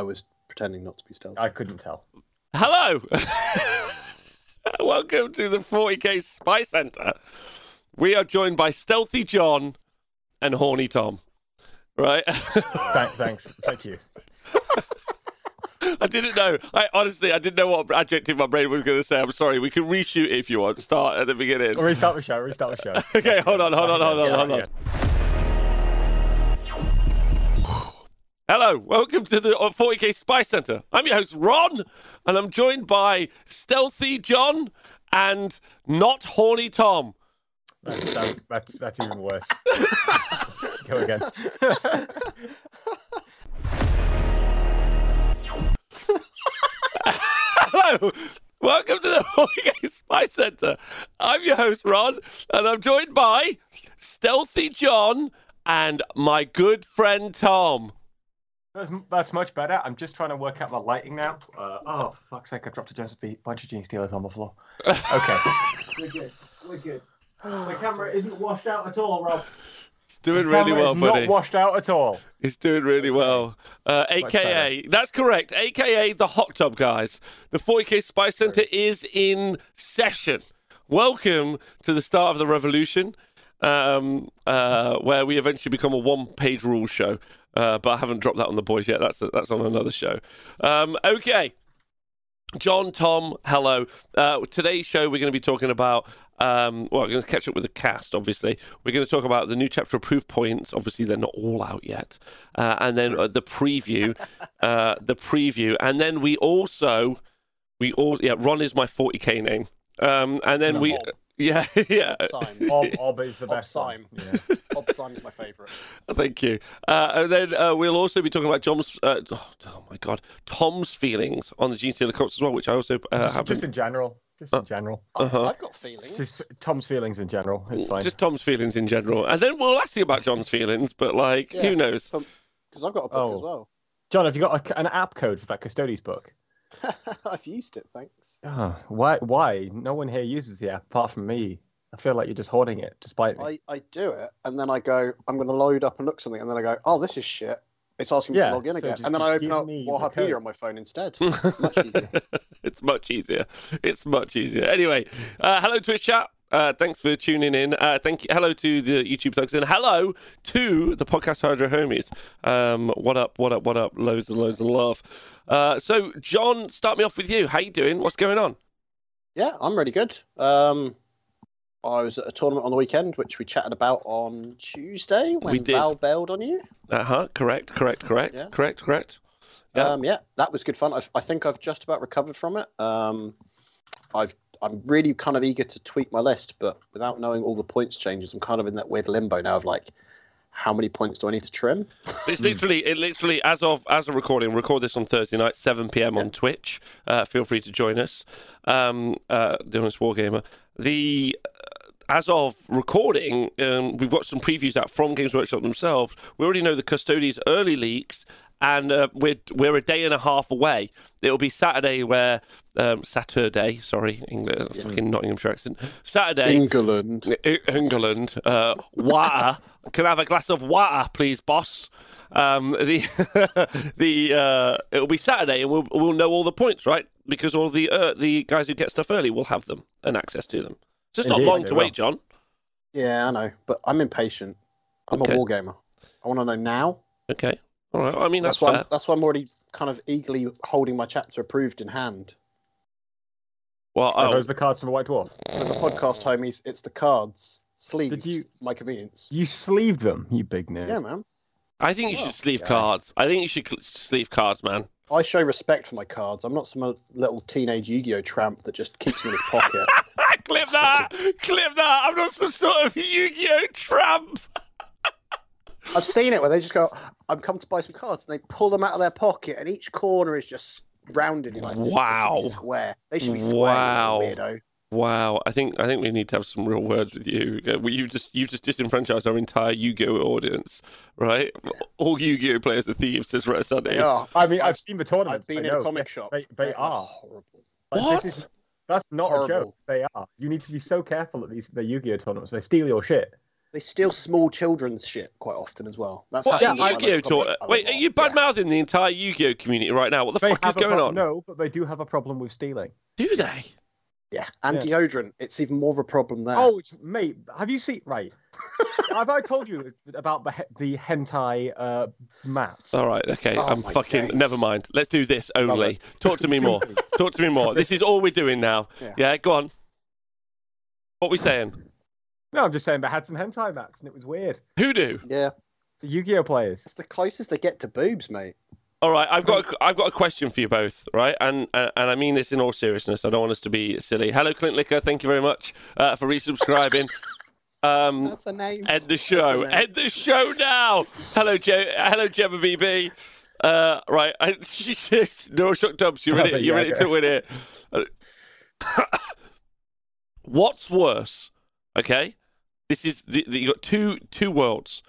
I was pretending not to be stealthy. I couldn't tell. Hello. Welcome to the 40k Spice Center. We are joined by Stealthy John and Horny Tom. Right? Thank, thanks. Thank you. I didn't know. I honestly, I didn't know what adjective my brain was going to say. I'm sorry. We can reshoot it if you want. Start at the beginning. Restart the show. Restart the show. Okay, hold on, hold on, hold on, Yeah, hold on. yeah. Hello, welcome to the uh, 40k Spice Center. I'm your host Ron, and I'm joined by Stealthy John and not Horny Tom. That's, that's, that's, that's even worse. Go again. Hello, welcome to the 40k Spice Center. I'm your host Ron, and I'm joined by Stealthy John and my good friend Tom. That's, that's much better. I'm just trying to work out my lighting now. Uh, oh, for fuck's sake, I dropped a just a bunch of Genestealers on the floor. Okay. We're good. We're good. The camera isn't washed out at all, Rob. It's doing really well, is buddy. not washed out at all. It's doing really well. Uh, AKA, that's correct. AKA the Hot Tub Guys. The 40k Spice Center is in session. Welcome to the start of the revolution, um, uh, where we eventually become a one-page rule show. Uh, but I haven't dropped that on the boys yet. That's that's on another show. Um, okay. John, Tom, hello. Uh, today's show, we're going to be talking about. Um, well, we're going to catch up with the cast. Obviously, we're going to talk about the new Chapter Approved Points. Obviously, they're not all out yet, uh, and then uh, the preview, uh, the preview, and then we also, we all, yeah, Ron is my 40k name, um, and then we. Yeah, yeah, Sime. Ob, Ob is the Ob best one. Sime. Yeah. Bob Sime's my favourite. Thank you. Uh, and then uh, we'll also be talking about John's. Uh, oh, oh my God, Tom's feelings on the Genestealer Cults as well, which I also uh, Just, have. just in general. Just in general. I- Uh-huh. I've got feelings. Just Tom's feelings in general. It's fine. Just Tom's feelings in general, and then we'll ask you about John's feelings. But like, Yeah. who knows? Because I've got a book Oh. as well. John, have you got a, an app code for that Custodes book? I've used it, thanks. Oh, why? Why? No one here uses the app apart from me. I feel like you're just hoarding it, despite me. I, I do it, and then I go, I'm going to load up and look something, and then I go, oh, this is shit. It's asking me Yeah, to log in so again. just- And then I open up me the Wahapedia code. on my phone instead. Much easier. it's much easier. It's much easier. Anyway, uh, hello Twitch chat. Uh, thanks for tuning in. Uh, thank you. Hello to the YouTube thugs and hello to the podcast Hydro homies. Um, what up? What up? What up? Loads and loads of love. Uh, so, John, start me off with you. How you doing? What's going on? Yeah, I'm really good. Um, I was at a tournament on the weekend, which we chatted about on Tuesday when We did. Val bailed on you. Uh huh. Correct. Correct. Correct. Yeah. Correct. Correct. Yeah. Um, yeah, that was good fun. I've, I think I've just about recovered from it. Um, I've I'm really kind of eager to tweak my list, but without knowing all the points changes, I'm kind of in that weird limbo now of like, how many points do I need to trim? It's literally, it literally, as of as a recording, record this on Thursday night, seven pm on Twitch. Uh, feel free to join us. Um, uh, doing this wargamer. The uh, as of recording, um, we've got some previews out from Games Workshop themselves. We already know the Custodes early leaks, and uh, we're we're a day and a half away. It'll be Saturday where um, Saturday, sorry, English, fucking Nottinghamshire accent. Saturday, England. England, uh, water. Can I have a glass of water, please, boss? Um, the the uh, it'll be Saturday, and we'll we'll know all the points, right? Because all the uh, the guys who get stuff early will have them and access to them. So it's not long to will. wait, John. Yeah, I know, but I'm impatient. I'm Okay. a wargamer. I want to know now. Okay, all right. I mean that's, That's, why. fair. I'm, that's why I'm already kind of eagerly holding my chapter approved in hand. Well, Are oh, those the cards from the White Dwarf? For the podcast homies, it's the cards sleeved. you- My convenience. You sleeved them, you big nerd. Yeah, man. I think you well, should oh, sleeve yeah. cards. I think you should sleeve cards, man. I show respect for my cards. I'm not some little teenage Yu-Gi-Oh tramp that just keeps them in his pocket. clip that! clip that! I'm not some sort of Yu-Gi-Oh tramp. I've seen it where they just go, "I'm come to buy some cards," and they pull them out of their pocket, and each corner is just rounded. You're like, they should be Wow. square. They should be square. Wow. Weirdo. Wow, I think I think we need to have some real words with you. Uh, You've just you've just disenfranchised our entire Yu-Gi-Oh audience, right? All Yu-Gi-Oh players are thieves, says Red Sunday. They are. I mean, I've seen the tournament. I've been in a comic shop. They, they are are. horrible. Like, What? This is, that's not a joke. They are. You need to be so careful at these the Yu-Gi-Oh tournaments. They steal your shit. They steal small children's shit quite often as well. That's What? happened Yeah, Yu-Gi-Oh! other Tour- publishers a Wait, are lot. you Yeah. bad mouthing the entire Yu-Gi-Oh community right now? What the They fuck is going pro- on? No, but they do have a problem with stealing. Do they? Yeah, and Yeah. deodorant. It's even more of a problem there. Oh, mate, have you seen? Right, have I told you about the he- the hentai uh, mats? All right, okay. Oh I'm fucking. days. Never mind. Let's do this only. Talk to me more. Talk to me more. This is all we're doing now. Yeah. Yeah, go on. What we saying? No, I'm just saying they had some hentai mats and it was weird. Who do? yeah, The Yu-Gi-Oh players. it's the closest they get to boobs, mate. All right, I've got a, I've got a question for you both, right? And uh, and I mean this in all seriousness. I don't want us to be silly. Hello, Clint Licker. Thank you very much uh, for resubscribing. Um, That's a name. end the show. That's a name. End the show now. Hello, Je- hello, Gemma BB. Uh, right, I, she says, no shock dubs. You're in it. You're yeah, in it to win it. Uh, What's worse? Okay, this is the, the, you got two two worlds.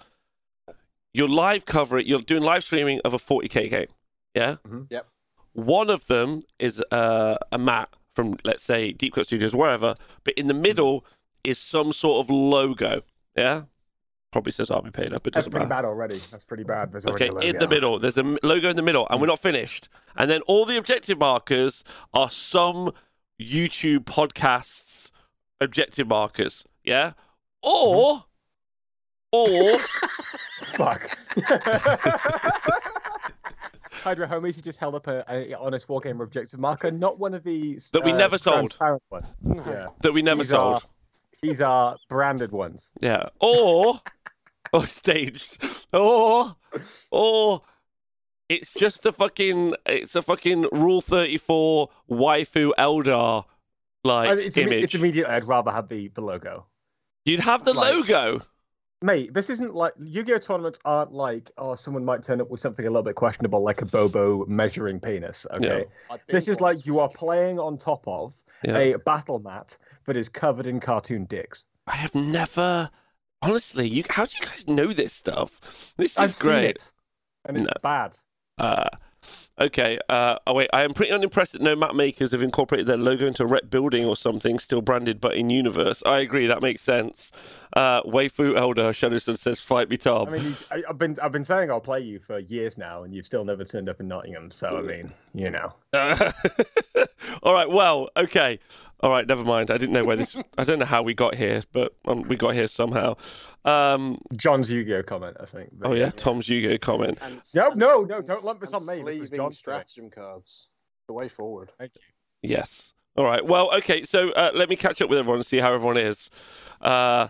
You're live covering. You're doing live streaming of a 40k game. Yeah. Mhm. Yep. One of them is uh, a mat from, let's say, Deep Cut Studios, wherever. But in the middle is some sort of logo. Yeah. Probably says Army Painter, but That's doesn't pretty matter. bad already. That's pretty bad. There's Okay, a in the middle, there's a logo in the middle, and we're not finished. And then all the objective markers are some YouTube podcasts objective markers. Yeah, or or Fuck. Hydra homies, he just held up a, a honest wargamer objective marker, not one of these That we uh, never sold. transparent ones. Yeah, that we never These sold. are- these are branded ones. Yeah, or or staged, or or it's just a fucking it's a fucking Rule Thirty Four waifu Eldar like I mean, it's, imme- image. it's immediate. I'd rather have the, the logo. You'd have the like- logo. Mate, this isn't like Yu-Gi-Oh tournaments aren't like oh someone might turn up with something a little bit questionable like a Bobo measuring penis. Okay, I've this is like you are playing on top of Yeah. a battle mat that is covered in cartoon dicks. I have never. Honestly, you how do you guys know this stuff? This is I've seen great. it, and it's No. bad. Uh, okay. Uh, oh wait, I am pretty unimpressed that no map makers have incorporated their logo into a rep building or something, still branded but in universe. I agree, that makes sense. Uh, Waifu Elder Shadowstone says, "Fight me, Tom." I mean, you, I, I've been I've been saying I'll play you for years now, and you've still never turned up in Nottingham. So I mean, you know, Uh, all right. Well, okay. All right. Never mind. I didn't know where this. I don't know how we got here, but um, we got here somehow. Um, John's Yu-Gi-Oh comment, I think. but oh yeah, Tom's Yugo comment. And, No, and- no, no, don't lump this on me. This was Sleeving John's stratagem cards. The way forward. Thank you. Yes. All right. Well, okay. So uh, let me catch up with everyone and see how everyone is. Uh,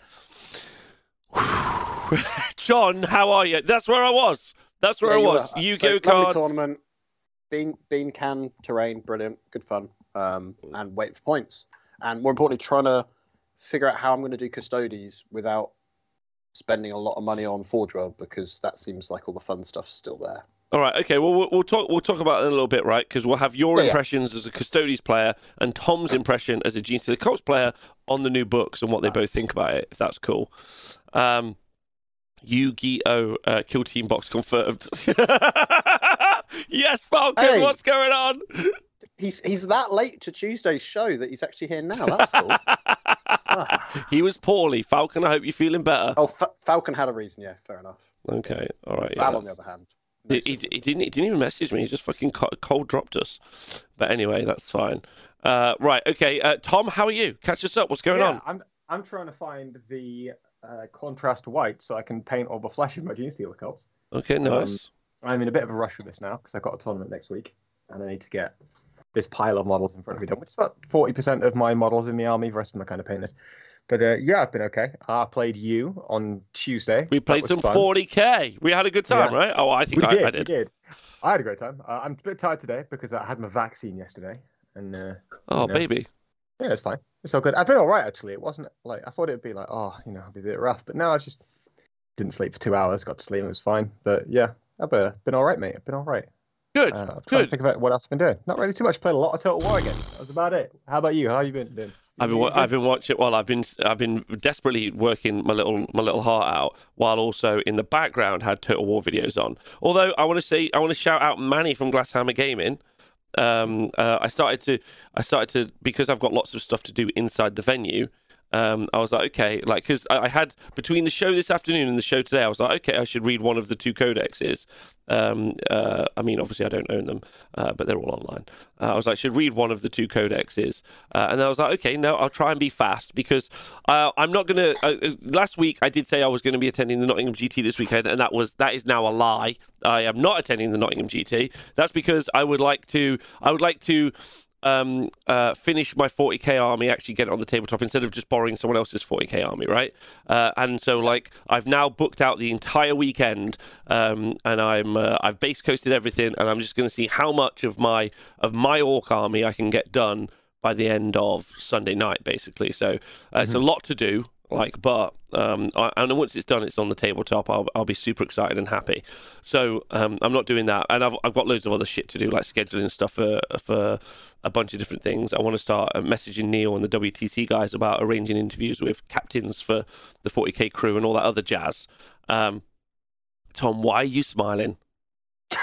John, how are you? That's where I was. That's where Yeah, I was. were. You So, go lovely cards. tournament. Bean bean can terrain, brilliant, good fun. Um, and wait for points. And more importantly, trying to figure out how I'm going to do Custodes without spending a lot of money on Forge World because that seems like all the fun stuff's still there. All right. Okay. Well, we'll, we'll talk. We'll talk about it in a little bit, right? Because we'll have your Yeah, yeah. impressions as a Custodes player and Tom's impression as a Genestealer Cults player on the new books and what they both think about it. If that's cool. Um, Yu-Gi-Oh! Uh, Kill Team box confirmed. yes, Falcon. Hey. What's going on? He's he's that late to Tuesday's show that he's actually here now. That's cool. Ah. he was poorly. Falcon, I hope you're feeling better. oh, Fa- Falcon had a reason. Yeah, fair enough. Okay, all right. Yeah, Val, on the other hand, he, he, he didn't. He didn't even message me. He just fucking co- cold dropped us. But anyway, that's fine. Uh, right. Okay. Uh, Tom, how are you? Catch us up. What's going yeah, on? I'm I'm trying to find the uh, contrast white so I can paint all the flesh of my Genestealer cults. Okay. Nice. I'm in a bit of a rush with this now because I've got a tournament next week, and I need to get this pile of models in front of me done, which is about forty percent of my models in the army. The rest of them are kind of painted. But uh, yeah, I've been okay. I played you on Tuesday. we played some fun. 40k. We had a good time, Yeah. right? Oh, I think We I, did, I we did. did. I had a great time. Uh, I'm a bit tired today because I had my vaccine yesterday, and uh, Oh, Yeah. baby. yeah, it's fine. It's all good. I've been all right actually. It wasn't like I thought it'd be like, oh, you know, it'd be a bit rough. But now I just didn't sleep for two hours. Got to sleep. And it was fine. But yeah, I've uh, been all right, mate. I've been all right. Good. Uh, I'm trying Good. to think about what else I've been doing. Not really too much. Played a lot of Total War again. That was about it. How about you? How you been doing? I've been, You wa- good? I've been watching. Well, I've been, I've been desperately working my little, my little heart out, while also in the background had Total War videos on. Although I want to say, I want to shout out Manny from Glasshammer Gaming. Um, uh, I started to, I started to because I've got lots of stuff to do inside the venue. Um, I was like, okay, like because I, I had between the show this afternoon and the show today, I was like, okay, I should read one of the two codexes. Um, uh, I mean, obviously, I don't own them, uh, but they're all online. Uh, I was like, should read one of the two codexes, uh, and I was like, okay, no, I'll try and be fast because uh, I'm not gonna. Uh, last week, I did say I was going to be attending the Nottingham GT this weekend, and that was that is now a lie. I am not attending the Nottingham GT. That's because I would like to. I would like to um, uh, finish my 40k army, actually get it on the tabletop instead of just borrowing someone else's 40k army, right? Uh, and so, like, I've now booked out the entire weekend, um, and I'm uh, I've base coasted everything, and I'm just going to see how much of my of my orc army I can get done by the end of Sunday night, basically. So uh, it's a lot to do like but um I, and once it's done it's on the tabletop I'll, I'll be super excited and happy so um i'm not doing that and i've, I've got loads of other shit to do like scheduling stuff for for a bunch of different things i want to start uh, messaging neil and the wtc guys about arranging interviews with captains for the 40k crew and all that other jazz um tom why are you smiling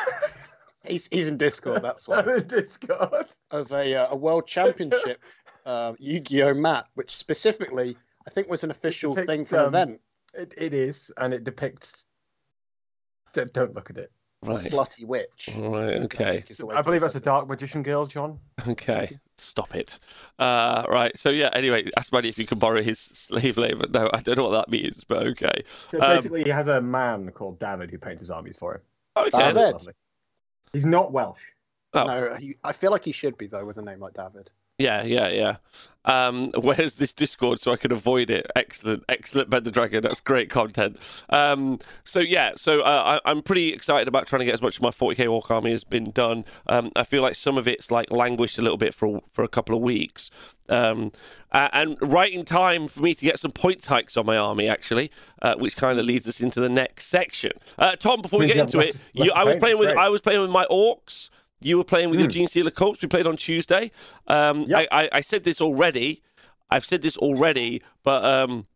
He's, he's in Discord, that's why. I'm in Discord. Of a, uh, a world championship uh, Yu Gi Oh! map, which specifically I think was an official Depict, thing for an um, event. It, it is, and it depicts. D- Don't look at it. right Slutty witch. right okay think is the way I believe that's a dark magician girl, John. Okay, stop it. Uh, right, so yeah, anyway, ask Manny if you can borrow his slave labor. No, I don't know what that means, but okay. So Um, basically, he has a man called David who paints his armies for him. Okay. David. He's not Welsh. Oh. No, he, I feel like he should be though with a name like David. Yeah, yeah, yeah. Um, where's this Discord so I can avoid it? Excellent, excellent, Ben the Dragon. That's great content. Um, so yeah, so uh, I, I'm pretty excited about trying to get as much of my 40k Orc army has been done. Um, I feel like some of it's like languished a little bit for for a couple of weeks, um, a- and right in time for me to get some point hikes on my army actually, uh, which kind of leads us into the next section. Uh, Tom, before we get into it, you, I was playing with. I was playing with my orcs. You were playing with your Hmm. Genestealer Cults. We played on Tuesday. Um, Yep. I, I, I said this already. I've said this already, but um,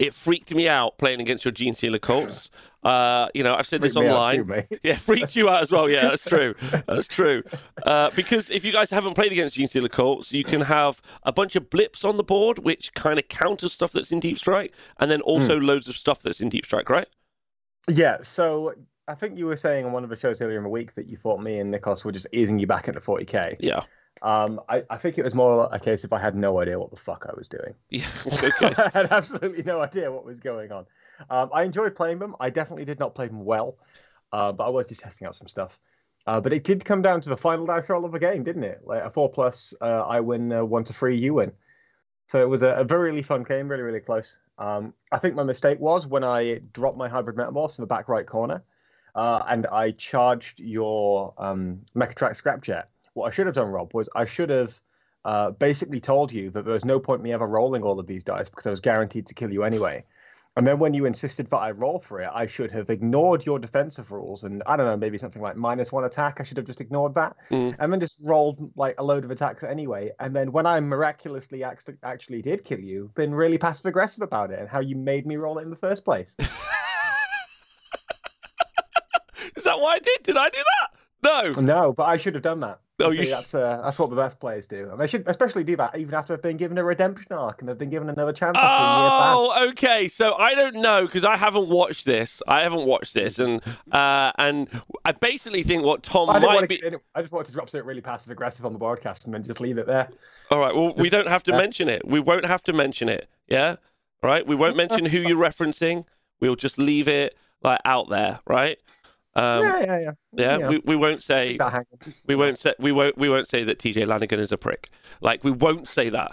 it freaked me out playing against your Genestealer Cults. Uh, you know, I've said this Freaked out online. too, mate. Yeah, freaked you out as well. Yeah, that's true. That's true. Uh, because if you guys haven't played against Genestealer Cults, you can have a bunch of blips on the board, which kind of counters stuff that's in Deep Strike, and then also Hmm. loads of stuff that's in Deep Strike, right? Yeah, so I think you were saying on one of the shows earlier in the week that you thought me and Nikos were just easing you back into 40k. Yeah. Um, I, I think it was more a case if I had no idea what the fuck I was doing. Yeah. Okay. I had absolutely no idea what was going on. Um, I enjoyed playing them. I definitely did not play them well, uh, but I was just testing out some stuff. Uh, but it did come down to the final dice roll of the game, didn't it? Like a four plus, uh, I win, uh, one to three, you win. So it was a, a very really fun game, really really close. Um, I think my mistake was when I dropped my hybrid metamorphs in the back right corner, uh, and I charged your um, Megatrakk Scrapjet. What I should have done, Rob, was I should have uh, basically told you that there was no point me ever rolling all of these dice because I was guaranteed to kill you anyway. And then when you insisted that I roll for it, I should have ignored your defensive rules and I don't know, maybe something like minus one attack. I should have just ignored that Mm. and then just rolled like a load of attacks anyway. And then when I miraculously act- actually did kill you, been really passive aggressive about it and how you made me roll it in the first place. Is that what I did? Did I do that? No. no, but I should have done that. Oh, See, you sh- that's uh, that's what the best players do, and they should especially do that even after they've been given a redemption arc and they've been given another chance. Oh, okay. So I don't know because I haven't watched this. I haven't watched this, and uh, and I basically think what Tom I, want might be. I just wanted to drop something really passive aggressive on the broadcast and then just leave it there. All right. Well, we don't have to uh, mention it. We won't have to mention it. Yeah. All right. We won't mention who you're referencing. We'll just leave it like out there. Right. Um, yeah, yeah, yeah. yeah. yeah. We, we won't say That we won't say we won't we won't say that TJ Lanigan is a prick. Like we won't say that.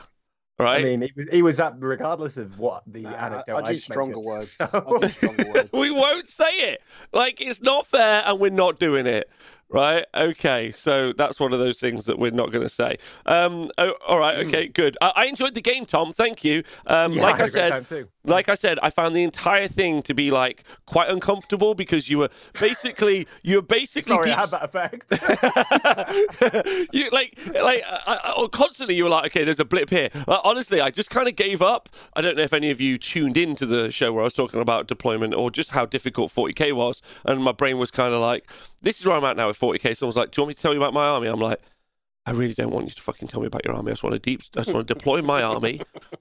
Right. I mean, he was, he was that regardless of what the Nah, anecdote. I'd I use stronger words. So- I'd stronger words. we won't say it. Like it's not fair, and we're not doing it. Right? Okay. So that's one of those things that we're not going to say. Um. Oh, all right. Okay. Good. I, I enjoyed the game, Tom. Thank you. Um. Yeah, like I, I said, like I said, I found the entire thing to be like quite uncomfortable because you were basically you were basically Sorry, deep- I had that effect. you like like I, I, oh, constantly you were like okay there's a blip here like, honestly i just kind of gave up i don't know if any of you tuned into the show where i was talking about deployment or just how difficult 40k was and my brain was kind of like this is where i'm at now 40k someone's like do you want me to tell you about my army i'm like I really don't want you to fucking tell me about your army. I just want to deep. I just want to deploy my army.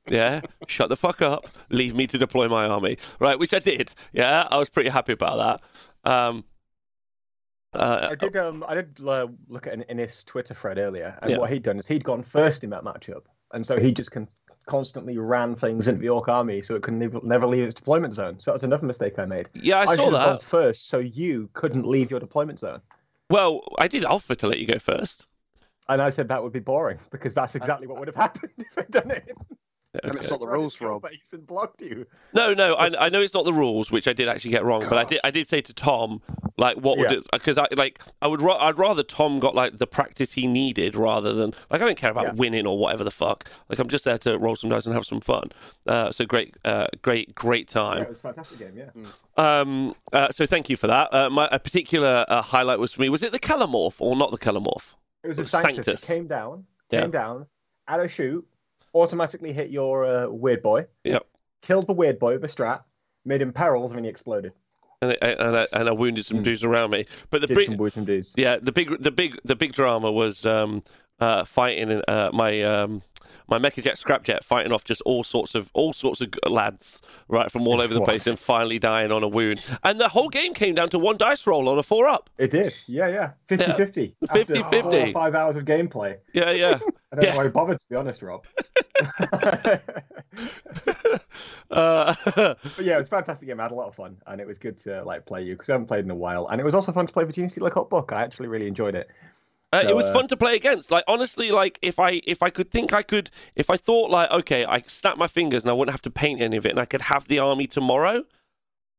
Yeah, shut the fuck up. Leave me to deploy my army. Right, which I did. Yeah, I was pretty happy about that. Um, uh, I did. Um, I did uh, look at an Innis Twitter thread earlier, and Yeah. what he'd done is he'd gone first in that matchup, and so he just con- constantly ran things into the Orc army, so it could never, never leave its deployment zone. So that's another mistake I made. yeah, I, saw have gone that. first, so you couldn't leave your deployment zone. Well, I did offer to let you go first. And I said that would be boring because that's exactly what would have happened if I'd done it. And it's not the rules, Rob. Base and blocked you. No, no, I, I know it's not the rules, which I did actually get wrong. But I did, I did say to Tom, like, what would Yeah. Because I like, I would, ra- I'd rather Tom got like the practice he needed rather than like, I don't care about Yeah. winning or whatever the fuck. Like, I'm just there to roll some dice and have some fun. Uh, so great, uh, great, great Yeah, time. it was a fantastic game. Yeah. Um, uh, so thank you for that. Uh, my a particular uh, highlight was for me. Was it the Kelermorph or not the Kelermorph? It was a Sanctus. Sanctus. It came down, Yeah. came down, had a shoot, automatically hit your uh, Weirdboy, Yep. killed the Weirdboy with a strat, made him perils, and then he exploded. And, it- and, I, and I wounded some Mm. dudes around me. But the Did big, some some dudes. Yeah, the big, the big, the big drama was um, uh, fighting uh, my um, my mecha jet, scrapjet, fighting off just all sorts of all sorts of lads right from all over the place, and finally dying on a wound. And the whole game came down to one dice roll on a four up. It did. Yeah, yeah. 50 50. 50-50. Five hours of gameplay. Yeah, yeah. I don't Yeah. know why I bothered, to be honest, Rob. uh, But yeah, it was a fantastic game. I had a lot of fun, and it was good to like play you because I haven't played in a while. And it was also fun to play Genestealer Cult book. I actually really enjoyed it. Uh, it was uh, fun to play against. Like honestly, like if I if I could think I could if I thought like okay, I snap my fingers and I wouldn't have to paint any of it, and I could have the army tomorrow.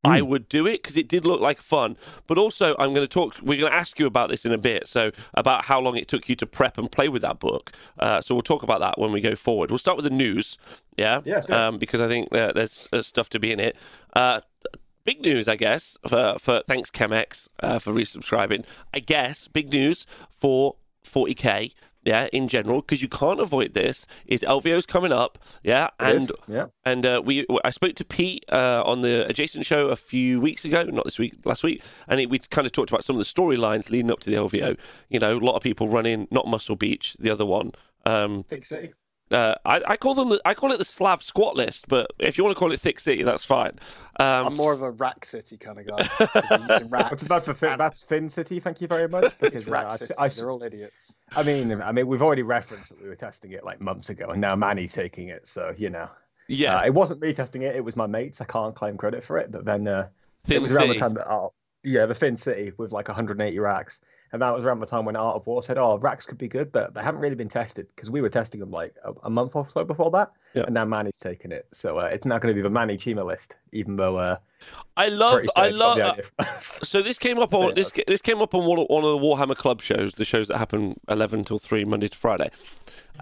I would do it because it did look like fun. But also, I'm going to talk. We're going to ask you about this in a bit. So about how long it took you to prep and play with that book. Uh, so we'll talk about that when we go forward. We'll start with the news. Yeah. Yeah. Um, because I think uh, there's uh, stuff to be in it. Big news, I guess. For, for thanks Chemex uh, for resubscribing. I guess big news for 40k. Yeah, in general, because you can't avoid this. Is LVO's coming up? Yeah, It is. and yeah, and uh, we, I spoke to Pete uh, on the adjacent show a few weeks ago, not this week, last week, and it, we kind of talked about some of the storylines leading up to the LVO. You know, a lot of people running not Muscle Beach, the other one. Um, Thick City. Uh, I, I call them, the, I call it the Slav squat list, but if you want to call it Thick City, that's fine. I'm Um, more of a Rack City kind of guy. 'cause they're using racks. What's about for Fin? That's Fin City. Thank you very much. Because It's Rack I- City. I, They're all idiots. I mean, I mean, we've already referenced that we were testing it like months ago, and now Manny's taking it. So you know, yeah, uh, it wasn't me testing it; it was my mates. I can't claim credit for it. But then uh, it was around City. the time that oh, yeah, the Fin City with like 180 racks, and that was around the time when Art of War said, "Oh, racks could be good, but they haven't really been tested because we were testing them like a, a month or so before that." Yeah. And now Manny's taken it, so uh, it's now going to be the Manny Chima list, even though uh, I love, I love. uh. So this came up on this this came up on one of, one of the Warhammer Club shows, the shows that happen eleven till three Monday to Friday,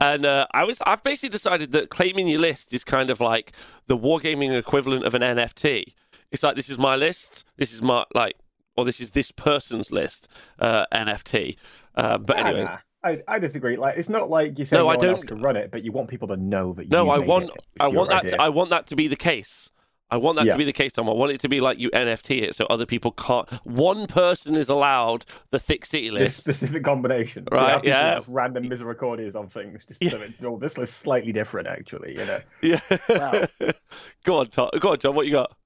and uh, I was I've basically decided that claiming your list is kind of like the wargaming equivalent of an NFT. It's like this is my list, this is my like, or this is this person's list, uh, NFT. Uh, but Nah, anyway, nah. I, I disagree. Like it's not like you say No, no, I one else don't- can run it, but you want people to know that. no, I want it. I want that idea. to, I want that to be the case. I want that to be the case, Tom. I want it to be like you NFT it, so other people can't. One person is allowed the thick city this list. specific combination. So Right, yeah. just random misericordias on things. Just Yeah. so it, oh, this list's slightly different, actually. You know. Yeah. Wow. go on, Tom. Go on, John. What you got?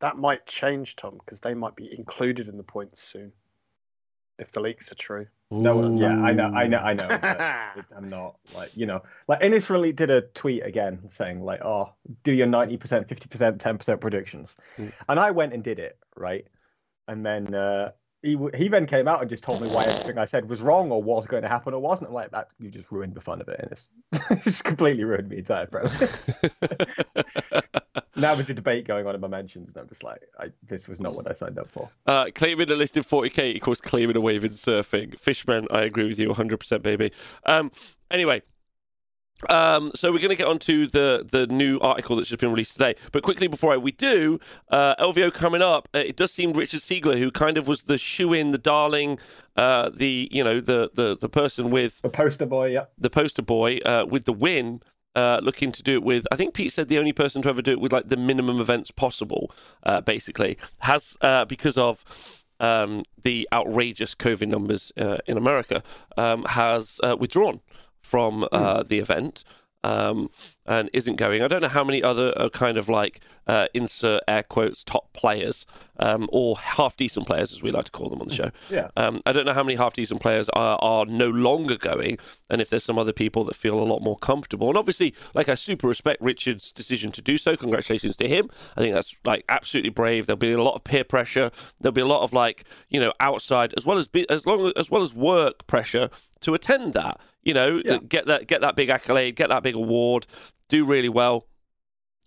That might change, Tom, because they might be included in the points soon. If the leaks are true. No, yeah, I know, I know, I know. it- I'm not like you know, like Innis really did a tweet again saying like, "Oh, do your ninety percent, fifty percent, ten percent predictions," Mm. and I went and did it right, and then uh, he he then came out and just told me why everything I said was wrong or was going to happen or wasn't. I'm like that, you just ruined the fun of it, Innis. just completely ruined the entire premise. now there's a debate going on in my mentions, and I'm just like, I, this was not what I signed up for. uh, claiming a list in 40k equals claiming a wave in surfing. Fishman, I agree with you 100%, baby. Um, anyway. Um, so we're going to get on to the, the new article that's just been released today. But quickly before I, we do, uh, LVO coming up, uh, it does seem Richard Siegler, who kind of was the shoe-in, the darling, uh, the, you know, the, the, the person with The poster boy, yeah. the poster boy uh, with the win, uh, looking to do it with. I think Pete said the only person to ever do it with like the minimum events possible, uh, basically has uh, because of um, the outrageous COVID numbers uh, in America, um, has uh, withdrawn from uh, the event. Um, and isn't going. I don't know how many other uh, kind of like uh, insert air quotes top players um, or half decent players, as we like to call them on the show. Yeah. Um, I don't know how many half decent players are, are no longer going, and if there's some other people that feel a lot more comfortable. And obviously, like I super respect Richard's decision to do so. Congratulations to him. I think that's like absolutely brave. There'll be a lot of peer pressure. There'll be a lot of like you know outside as well as be, as long as well as work pressure to attend that. You know, Yeah. get that get that big accolade, get that big award, do really well.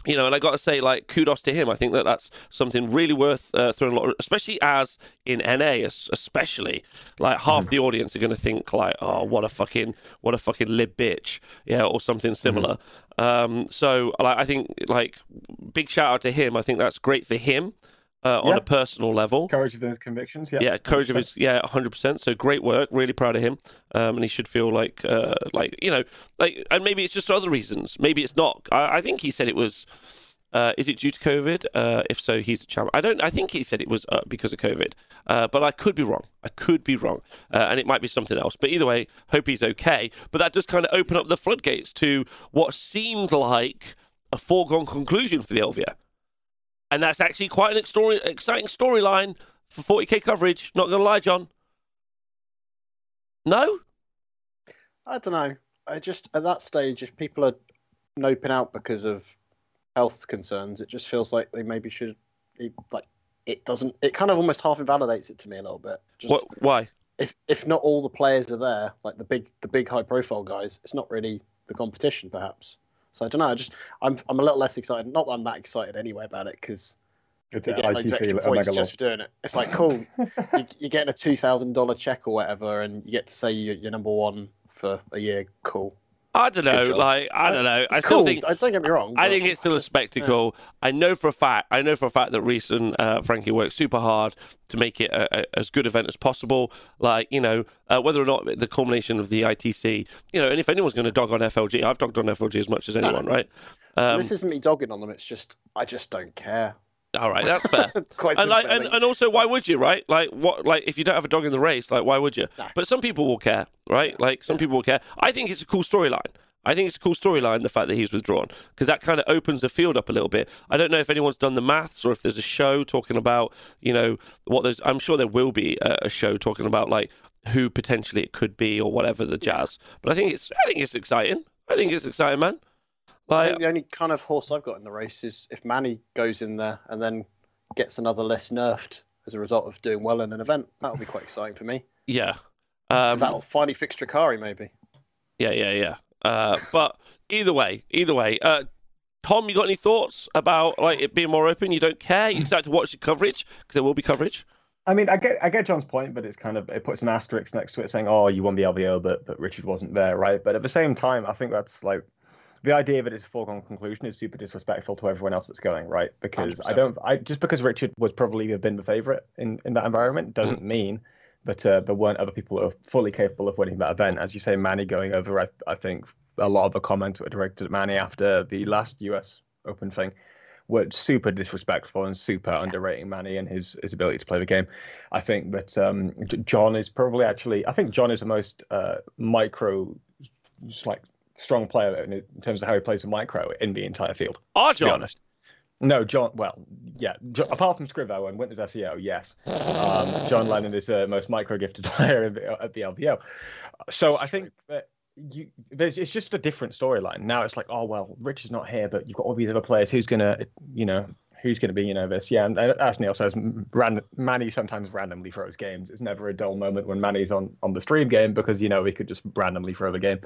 You know, and I got to say, like, kudos to him. I think that that's something really worth uh, throwing a lot, especially as in NA, especially like half the audience are going to think like, oh, what a fucking, what a fucking lib bitch, yeah, or something similar. Um, so, like, I think like big shout out to him. I think that's great for him uh, on Yeah. a personal level. Courage of his convictions. Yeah. Yeah, courage of his yeah, hundred percent. So great work, really proud of him. Um, and he should feel like uh, like you know, like and maybe it's just other reasons. Maybe it's not. I, I think he said it was. Uh, is it due to COVID? Uh, if so, he's a champ. I don't. I think he said it was uh, because of COVID, uh, but I could be wrong. I could be wrong, uh, and it might be something else. But either way, hope he's okay. But that does kind of open up the floodgates to what seemed like a foregone conclusion for the LVO, and that's actually quite an extor- exciting storyline for 40k coverage. Not gonna lie, John. No, I don't know. I just at that stage, if people are noping out because of health concerns, it just feels like they maybe should. Like it doesn't. It kind of almost half invalidates it to me a little bit. Just what? Why? if if not all the players are there, like the big the big high profile guys, it's not really the competition, perhaps. So I don't know. I just I'm I'm a little less excited. Not that I'm that excited anyway about it because they a get loads of extra points just for doing it. It's like cool. you, you're getting a two thousand dollar check or whatever, and you get to say you're, you're number one for a year. Cool. I don't know. Like I don't know. It's I still cool. think I don't get me wrong. I think it's still a spectacle. I know for a fact. I know for a fact that Reese and uh, Frankie worked super hard to make it a, a, as good event as possible. Like you know, uh, whether or not the culmination of the ITC, you know, and if anyone's going to dog on FLG, I've dogged on FLG as much as anyone, right? Um, this isn't me dogging on them. It's just I just don't care. All right, that's fair. Quite and like, and, and also, why would you, right? Like, what, like, if you don't have a dog in the race, like, why would you? But some people will care, right? Like, some people will care. I think it's a cool storyline. I think it's a cool storyline, the fact that he's withdrawn, because that kind of opens the field up a little bit. I don't know if anyone's done the maths or if there's a show talking about, you know, what there's. I'm sure there will be a, a show talking about like who potentially it could be or whatever the jazz. But I think it's, I think it's exciting. I think it's exciting, man. I Like, think the only kind of horse I've got in the race is if Manny goes in there and then gets another less nerfed as a result of doing well in an event. That would be quite exciting for me. yeah. Um, That'll finally fix Drukhari, maybe. Yeah, yeah, yeah. Uh, but either way, either way, uh, Tom, you got any thoughts about like it being more open? You don't care? You excited to watch the coverage because there will be coverage. I mean, I get I get John's point, but it's kind of it puts an asterisk next to it saying, "Oh, you won the LVO, but but Richard wasn't there, right?" But at the same time, I think that's like the idea that it's a foregone conclusion is super disrespectful to everyone else that's going, right? Because I 100%. don't, I just because Richard was probably been the favorite in in that environment doesn't mean that uh, there weren't other people who are fully capable of winning that event. As you say, Manny going over, I, I think a lot of the comments were directed at Manny after the last US Open thing were super disrespectful and super underrating Manny and his his ability to play the game. I think that um, John is probably actually. I think John is the most uh, micro, just like strong player in, in terms of how he plays the micro in the entire field. Ah, To be honest. No, John. Well, yeah. Jo- apart from Scrivo and Winters SEO, yes. Um, John Lennon is the most micro gifted player at the, at the. So I think that you there's it's just a different storyline. Now it's like, oh well, Rich is not here, but you've got all these other players. Who's gonna, you know, who's gonna be, you know, this? Yeah, and as Neil says, ran, Manny sometimes randomly throws games. It's never a dull moment when Manny's on on the stream game because you know he could just randomly throw the game.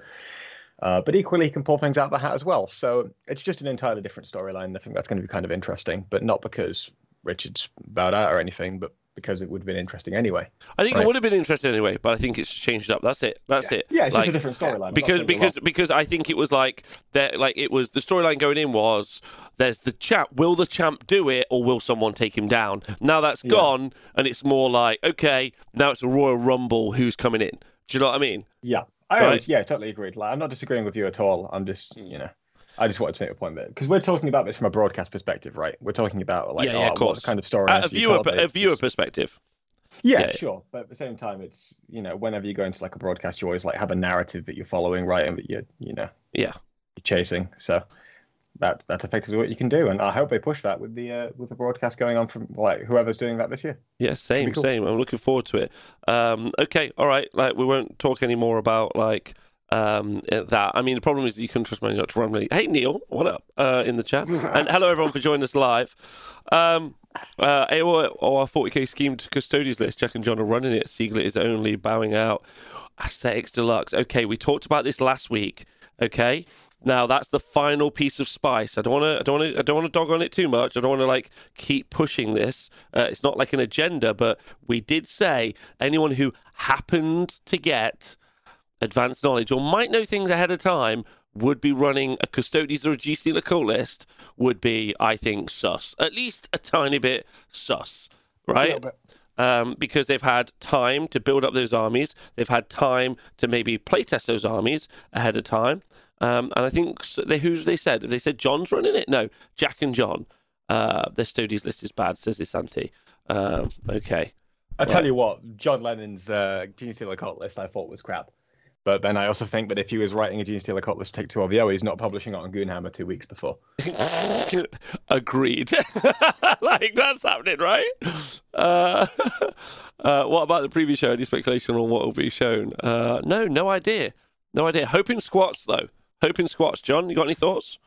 Uh, but equally, he can pull things out of the hat as well. So it's just an entirely different storyline. I think that's going to be kind of interesting, but not because Richard's bowed out or anything, but because it would have been interesting anyway. I think it would have been interesting anyway, but I think it's changed up. That's it. That's it. Yeah, it's Like, just a different storyline. Because because because I think it was like that like it was the storyline going in was there's the champ will the champ do it or will someone take him down now that's gone and it's more like okay now it's a royal rumble who's coming in do you know what I mean yeah, I Right. yeah, totally agreed. Like, I'm not disagreeing with you at all. I'm just, you know, I just wanted to make a point there because we're talking about this from a broadcast perspective, right? We're talking about like, Yeah, yeah, oh, of oh, course. what kind of story a viewer a viewer perspective Yeah, Yeah. sure. But at the same time, it's you know, whenever you go into like a broadcast, you always like have a narrative that you're following, right, and that you're you know Yeah. you're chasing. So that that's effectively what you can do, and I hope they push that with the uh, with the broadcast going on from like whoever's doing that this year. Yeah, same, cool. same. I'm looking forward to it. Um, okay, all right. Like we won't talk anymore about like um, uh, that. I mean, the problem is you can trust me not to run me. Hey, Neil, what up uh, in the chat? and hello, everyone, for joining us live. Um, uh, AOR or 40k schemed custodians list. Jack and John are running it. Siegler is only bowing out. Aesthetics Deluxe. Okay, we talked about this last week. Okay. Now that's the final piece of spice. I don't want to. I don't want to. I don't want to dog on it too much. I don't want to like keep pushing this. Uh, it's not like an agenda, but we did say anyone who happened to get advanced knowledge or might know things ahead of time would be running a custodians or a GC Lacult list would be, I think, sus. At least a tiny bit sus, right? little bit. um, because they've had time to build up those armies. They've had time to maybe playtest those armies ahead of time. Um, and I think they who they said they said John's running it. No, Jack and John. Uh, their studies list is bad, says Isanti. Um, okay. I tell you what, John Lennon's uh, Genestealer cult list I thought was crap. But then I also think that if he was writing a Genestealer cult list to take to LVO, he's not publishing it on Goonhammer two weeks before. Agreed. like that's happening, right? Uh, uh, what about the previous show? Any speculation on what will be shown? Uh, no, no idea. No idea. Hoping squats though. Hoping squats. John, you got any thoughts?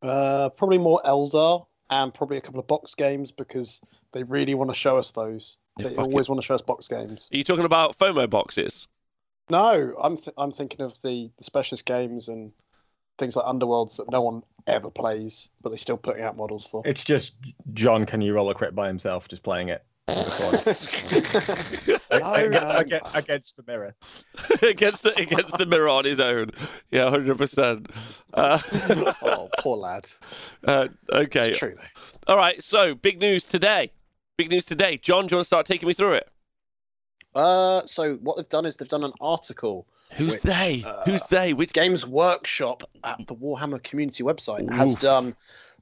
Uh, probably more Eldar and probably a couple of box games because they really want to show us those. Yeah, They fuck always want to show us box games. Are you talking about FOMO boxes? No, I'm th- I'm thinking of the, the specialist games and things like Underworlds that no one ever plays, but they're still putting out models for. It's just John, can you roll a crit by himself, just playing it in the corner. No, Against- against- against the mirror. against the against the mirror on his own. Yeah, hundred percent. Uh, oh, poor lad. uh, okay. It's true though. All right. So big news today. Big news today. John, do you want to start taking me through it? Uh, so what they've done is they've done an article. Who's Which, they? uh, Who's they? Which Games Workshop at the Warhammer community website has done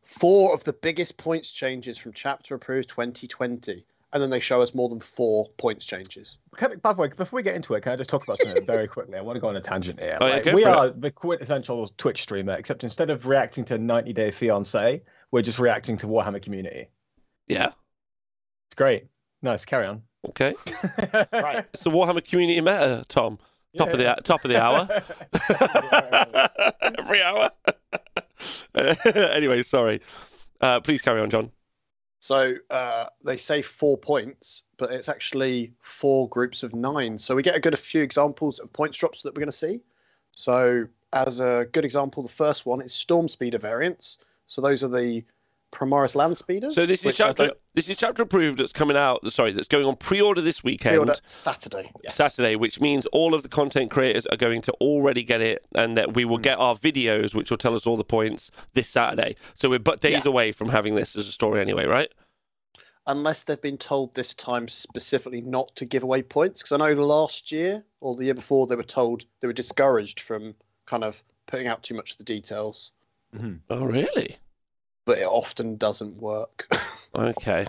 four of the biggest points changes from chapter approved 2020, and then they show us more than four points changes. Can, by the way, before we get into it, can I just talk about something very quickly? I want to go on a tangent here. Oh, Like, go we for it. are the quintessential Twitch streamer, except instead of reacting to 90 Day Fiance, we're just reacting to Warhammer Community. Yeah. It's great. Nice. Carry on. Okay. Right. It's the Warhammer Community Meta, Tom. Top of the top of the hour. Every hour. anyway, sorry. Uh, please carry on, John. So uh, they say four points, but it's actually four groups of nine. So we get a good a few examples of points drops that we're going to see. So as a good example, the first one is storm speeder variants. So those are the Primaris land speeders. So this is chapter. don't- This is chapter approved. That's coming out. Sorry, that's going on pre-order this weekend. pre-order Saturday. Yes. Saturday, which means all of the content creators are going to already get it, and that we will Hmm. get our videos, which will tell us all the points this Saturday. So we're but days Yeah. away from having this as a story, anyway, right? Unless they've been told this time specifically not to give away points, because I know last year or the year before they were told they were discouraged from kind of putting out too much of the details, Oh, really? But it often doesn't work. Okay.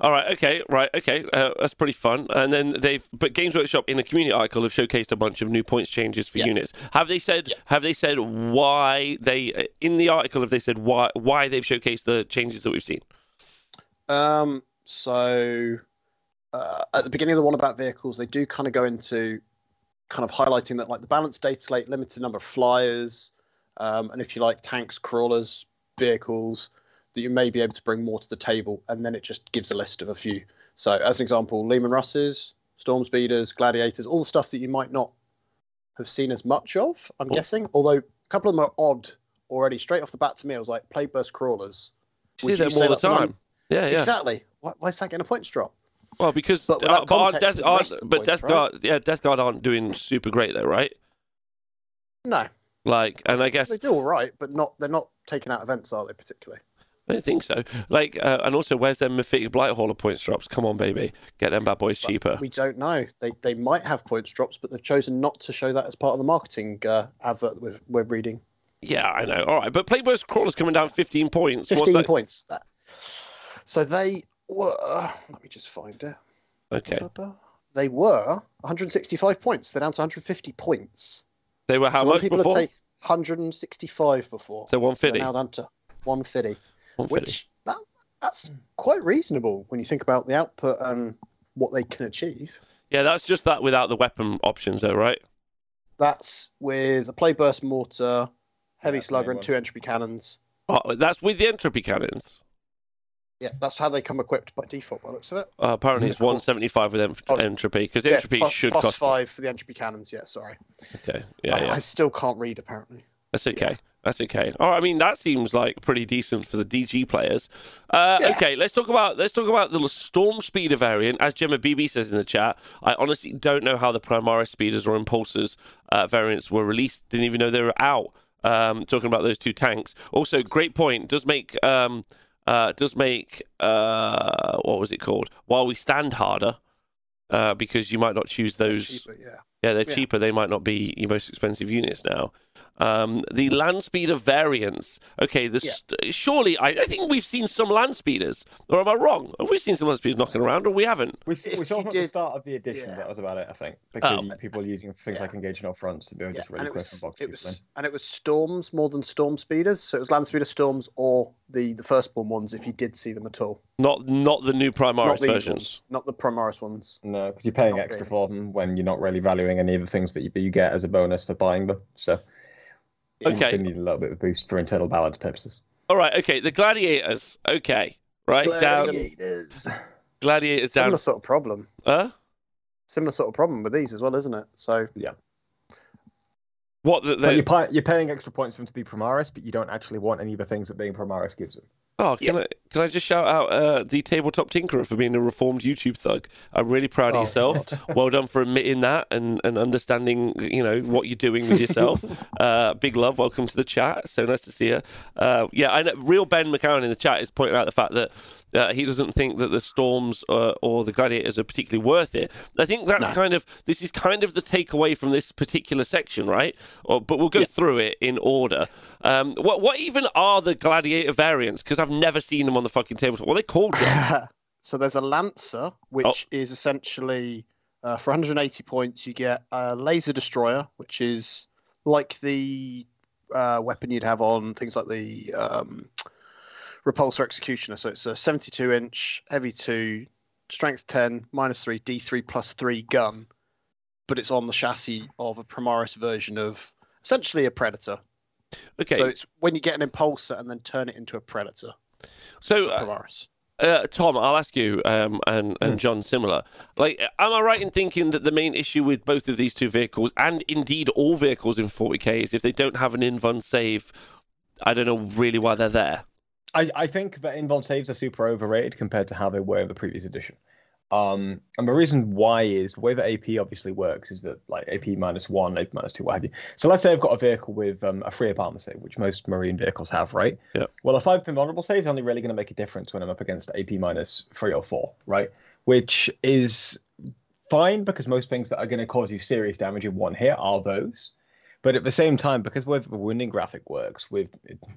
All right. Okay. Right. Okay. Uh, that's pretty fun. And then they've, but Games Workshop in a community article have showcased a bunch of new points changes for Yeah. units. Have they said? Yeah. Have they said why they in the article? Have they said why why they've showcased the changes that we've seen? Um, so uh, at the beginning of the one about vehicles, they do kind of go into kind of highlighting that like the balanced data slate, limited number of flyers, um, and if you like tanks, crawlers, vehicles, that you may be able to bring more to the table, and then it just gives a list of a few. So as an example, Leman Russes, Storm Speeders, Gladiators, all the stuff that you might not have seen as much of, I'm Oh. guessing. Although a couple of them are odd already. Straight off the bat to me, I was like, Plague Burst Crawlers. You Would see you them all the time. Yeah. Yeah. Exactly. Why, why is that getting a points drop? Well, because But uh, but Death, aren't, rest of the but points, Death right? Guard, yeah, Death Guard aren't doing super great though, right? No, Like, and I guess they do all right, but not. They're not taking out events, are they? Particularly. I don't think so. Like, uh, and also, where's their Myphitic Blight Hauler points drops? Come on, baby, get them bad boys cheaper. We don't know. They they might have points drops, but they've chosen not to show that as part of the marketing uh, advert that we're, we're reading. Yeah, I know. All right, but Playboy's crawler's coming down 15 points. Fifteen that? points. That. So they were. Let me just find it. Okay. They were 165 points. They're down to 150 points. They were how so much people before? Had take 165 before. So They're 150. now down to 150, 150. which that, that's quite reasonable when you think about the output and what they can achieve. Yeah, that's just that without the weapon options, though, right? That's with a plagueburst mortar, heavy That's the slugger, and two entropy cannons. Oh, that's with the entropy cannons. Yeah, that's how they come equipped by default. By looks of it. Uh, apparently, it's 175 with en- Oh, entropy because Yeah, entropy plus- should plus cost. five for the entropy cannons. Yeah, sorry. Okay, yeah, I, yeah, I still can't read apparently. that's okay. That's okay. All right, I mean, that seems like pretty decent for the DG players. Uh, Yeah. Okay, let's talk about let's talk about the storm speeder variant. As Gemma BB says in the chat, I honestly don't know how the Primaris speeders or impulsors uh, variants were released. Didn't even know they were out. Um, talking about those two tanks. Also, great point. Does make um, uh, does make uh, what was it called? While we stand harder, uh, because you might not choose those. Cheaper, yeah. Yeah, they're Yeah. cheaper. They might not be your most expensive units now. Um, the land speeder variants. Okay, the st- surely I, I think we've seen some land speeders, or am I wrong? Have we seen some land speeders knocking around, or we haven't? We, If we saw them at the start of the edition. yeah. That was about it, I think, because Oh. people are using things Yeah. like engaging off fronts to do Yeah, just and really it quick was, and box it people in. was and it was storms more than storm speeders. So it was land speeder storms or the the firstborn ones if you did see them at all. Not not the new Primaris these versions. ones, not the Primaris ones. No, because you're paying Not extra really. for them when you're not really valuing any of the things that you, you get as a bonus for buying them. So Okay. you need a little bit of boost for internal balance purposes. All right. Okay. The gladiators. Okay. Right down. Gladiators. Gladiators down. Similar sort of problem. Huh? Similar sort of problem with these as well, isn't it? So yeah. What? The, So you're, pay, you're paying extra points for them to be Primaris, but you don't actually want any of the things that being Primaris gives them. Oh, can I can I just shout out uh, the tabletop tinkerer for being a reformed YouTube thug? I'm really proud of Oh, yourself. well done for admitting that and, and understanding, you know, what you're doing with yourself. uh, big love. Welcome to the chat. So nice to see you. Uh, yeah, I know. Real Ben McCowan in the chat is pointing out the fact that uh, he doesn't think that the storms uh, or the gladiators are particularly worth it. I think that's kind of this is kind of the takeaway from this particular section, right? Or, but we'll go through it in order. Um, what what even are the gladiator variants? Because I've never seen them on the fucking tabletop. What are they called? So there's a lancer, which Oh. is essentially uh, for 180 points you get a laser destroyer, which is like the uh, weapon you'd have on things like the um, repulsor executioner. So it's a 72 inch, heavy two, strength 10, minus three, D3 plus three gun, but it's on the chassis of a Primaris version of essentially a predator. Okay, So it's when you get an impulsor and then turn it into a predator. so uh, Primaris. Uh, Tom, I'll ask you, um, and and John, similar. Like, am I right in thinking that the main issue with both of these two vehicles, and indeed all vehicles in 40k, is if they don't have an invuln save, I don't know really why they're there. I, I think that invuln saves are super overrated compared to how they were in the previous edition. Um, and the reason why is the way that AP obviously works is that like AP minus one, AP minus two, what have you. So let's say I've got a vehicle with um, a free armor save, which most marine vehicles have, right? Yeah. Well, a five invulnerable save is only really going to make a difference when I'm up against AP minus three or four, right? Which is fine because most things that are going to cause you serious damage in one hit are those. But at the same time, because with the wounding graphic works, with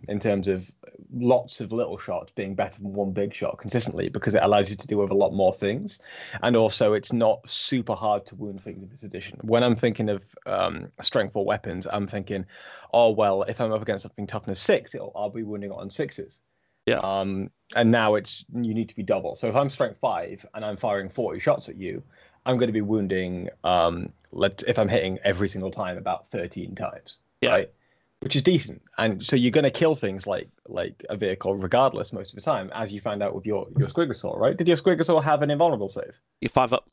in terms of lots of little shots being better than one big shot consistently, because it allows you to deal with a lot more things, and also it's not super hard to wound things in this edition. When I'm thinking of um, strength or weapons, I'm thinking, oh well, if I'm up against something toughness six, it'll, I'll be wounding it on sixes. Yeah. Um, and now it's you need to be double. So if I'm strength five and I'm firing 40 shots at you, I'm going to be wounding. Um, let if I'm hitting every single time about 13 times, Yeah. right? Which is decent, and so you're going to kill things like like a vehicle regardless most of the time, as you found out with your your Squigosaur, right? Did your Squigosaur have an invulnerable save? You're five up.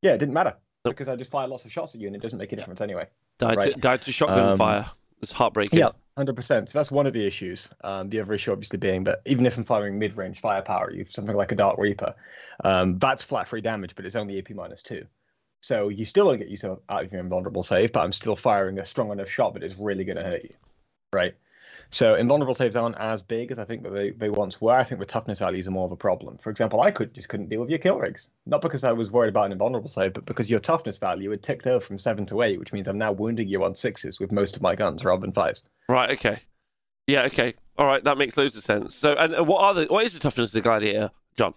Yeah, it didn't matter Nope. because I just fire lots of shots at you and it doesn't make a difference anyway. Died, to, died to shotgun Um, fire. It's heartbreaking. Yeah, hundred percent. So that's one of the issues. Um, the other issue, obviously, being that even if I'm firing mid-range firepower, you've something like a Dark Reaper, um, that's flat free damage, but it's only AP minus two. So you still don't get yourself out of your invulnerable save, but I'm still firing a strong enough shot that it's really going to hurt you, right? So invulnerable saves aren't as big as I think that they, they once were. I think the toughness values are more of a problem. For example, I could just couldn't deal with your kill rigs, not because I was worried about an invulnerable save, but because your toughness value had ticked over from seven to eight, which means I'm now wounding you on sixes with most of my guns rather than fives. Right. Okay. Yeah. Okay. All right. That makes loads of sense. So, and what are the what is the toughness of the gladiator, John?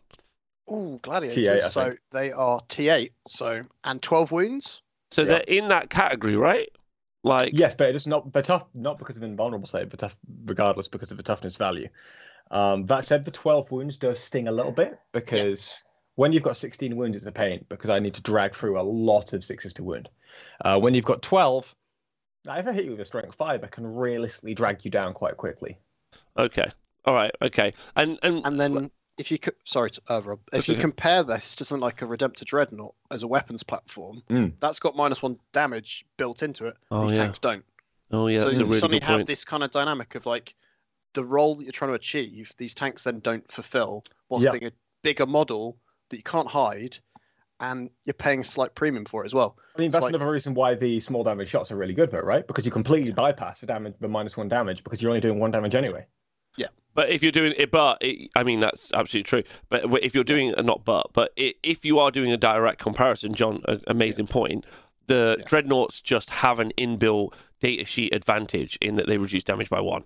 Oh, gladiators. T8, so they are T8. So and 12 wounds. So Yeah. they're in that category, right? Like, Yes, but it's not but tough not because of invulnerable save, but tough regardless because of the toughness value. Um, that said, the 12 wounds does sting a little bit because when you've got 16 wounds, it's a pain because I need to drag through a lot of sixes to wound. Uh, when you've got 12, if I hit you with a strength five, I can realistically drag you down quite quickly. okay, all right, okay, and and And then if you co- sorry, to, uh, Rob, if That's you okay. compare this to something like a Redemptor Dreadnought as a weapons platform, Mm. that's got minus one damage built into it. Oh, These yeah. tanks don't. oh yeah, so you really suddenly have this kind of dynamic of like the role that you're trying to achieve, these tanks then don't fulfill whilst Yeah. being a bigger model that you can't hide and you're paying a slight premium for it as well. I mean, It's that's like- another reason why the small damage shots are really good, though, right? Because you completely bypass the damage, the minus one damage, because you're only doing one damage anyway. But if you're doing it, but it, I mean that's absolutely true. But if you're doing uh, not but, but i if you are doing a direct comparison, John, a, amazing point. The Yeah. dreadnoughts just have an inbuilt data sheet advantage in that they reduce damage by one.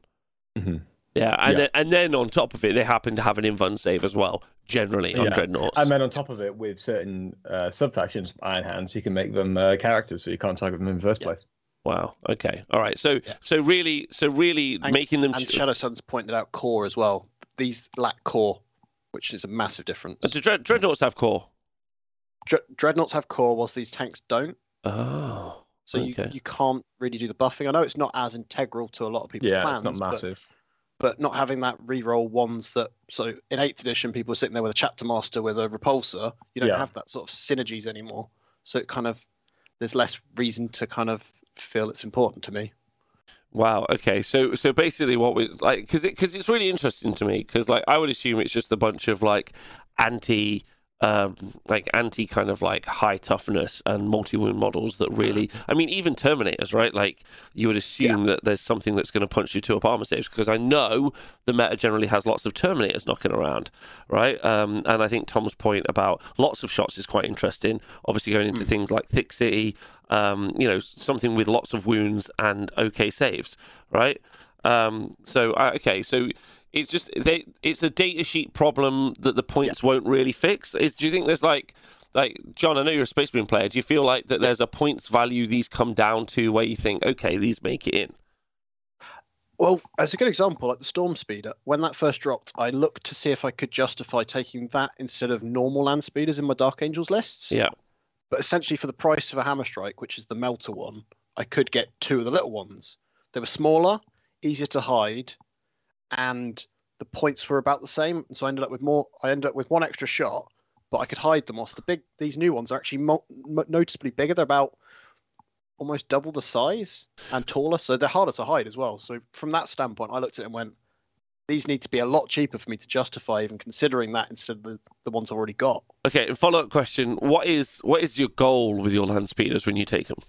Mm-hmm. Yeah, and Yeah. Then, and then on top of it, they happen to have an invuln save as well. Generally on Yeah. dreadnoughts. And then on top of it, with certain uh, sub factions, Iron Hands, you can make them uh, characters, so you can't target them in the first Yeah. place. Wow. Okay. All right. So Yeah. so really so really And- making them. And Shadow Sun's pointed out core as well. These lack core, which is a massive difference. Uh, do dread, dreadnoughts have core? Dre- Dreadnoughts have core, whilst these tanks don't. Oh. So Okay. you, you can't really do the buffing. I know it's not as integral to a lot of people's Yeah, plans, it's not but- massive. but not having that reroll ones that so in eighth edition people were sitting there with a chapter master with a repulsor you don't Yeah. have that sort of synergies anymore so it kind of there's less reason to kind of feel it's important to me Wow. Okay. So so basically, what we like because it because it's really interesting to me because like I would assume it's just a bunch of like anti. Um, like anti kind of like high toughness and multi wound models that really, I mean, even Terminators, right? Like you would assume that there's something that's going to punch you two up armor saves because I know the meta generally has lots of Terminators knocking around, right? Um, and I think Tom's point about lots of shots is quite interesting. Obviously, going into things like Thick City, um, you know, something with lots of wounds and okay saves, right? Um, so uh, okay, so it's just they, it's a data sheet problem that the points won't really fix. Is do you think there's like like John? I know you're a Space Marine player. Do you feel like that there's a points value these come down to where you think okay, these make it in? well as a good example like the storm speeder when that first dropped i looked to see if i could justify taking that instead of normal land speeders in my dark angels lists Yeah. but essentially for the price of a hammer strike which is the melter one i could get two of the little ones they were smaller easier to hide and the points were about the same and so i ended up with more i ended up with one extra shot but i could hide them off. The big these new ones are actually mo- mo- noticeably bigger. They're about almost double the size and taller so they're harder to hide as well. So from that standpoint i looked at it and went these need to be a lot cheaper for me to justify even considering that instead of the, the ones i've already got. Okay, and follow up question: What is what is your goal with your land speeders when you take them?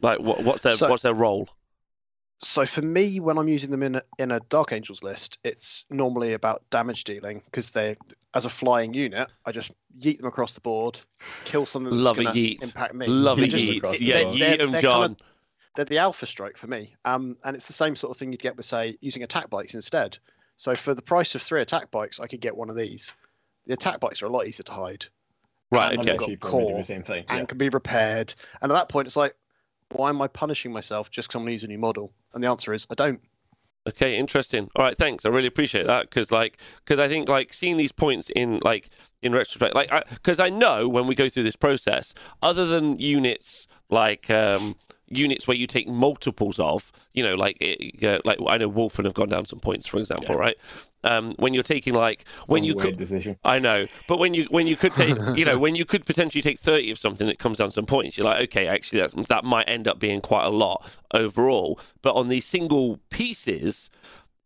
Like, what, what's their So- what's their role? So for me, when I'm using them in a, in a Dark Angels list, it's normally about damage dealing because they, as a flying unit, I just yeet them across the board, kill something that's Love a gonna yeet. impact me. Love Yeah, it, yeet. across the Yeah, board. yeet They're- 'em, they're John. kinda- They're the alpha strike for me, um, and it's the same sort of thing you'd get with say using attack bikes instead. So for the price of three attack bikes, I could get one of these. The attack bikes are a lot easier to hide Right. and Okay. they've got and core the same thing. and yeah. can be repaired. And at that point, it's like, why am I punishing myself just because I'm going to use a new model? And the answer is, I don't. Okay, interesting. All right, thanks. I really appreciate that because, like, because I think like seeing these points in like in retrospect, like, because I, know when we go through this process, other than units like um units where you take multiples of, you know, like it, uh, like I know Wulfen have gone down some points, for example, right? Um, when you're taking like when Some you could, decision. I know, but when you when you could take, you know, when you could potentially take thirty of something that comes down some points, you're like, okay, actually, that's, that might end up being quite a lot overall. But on these single pieces,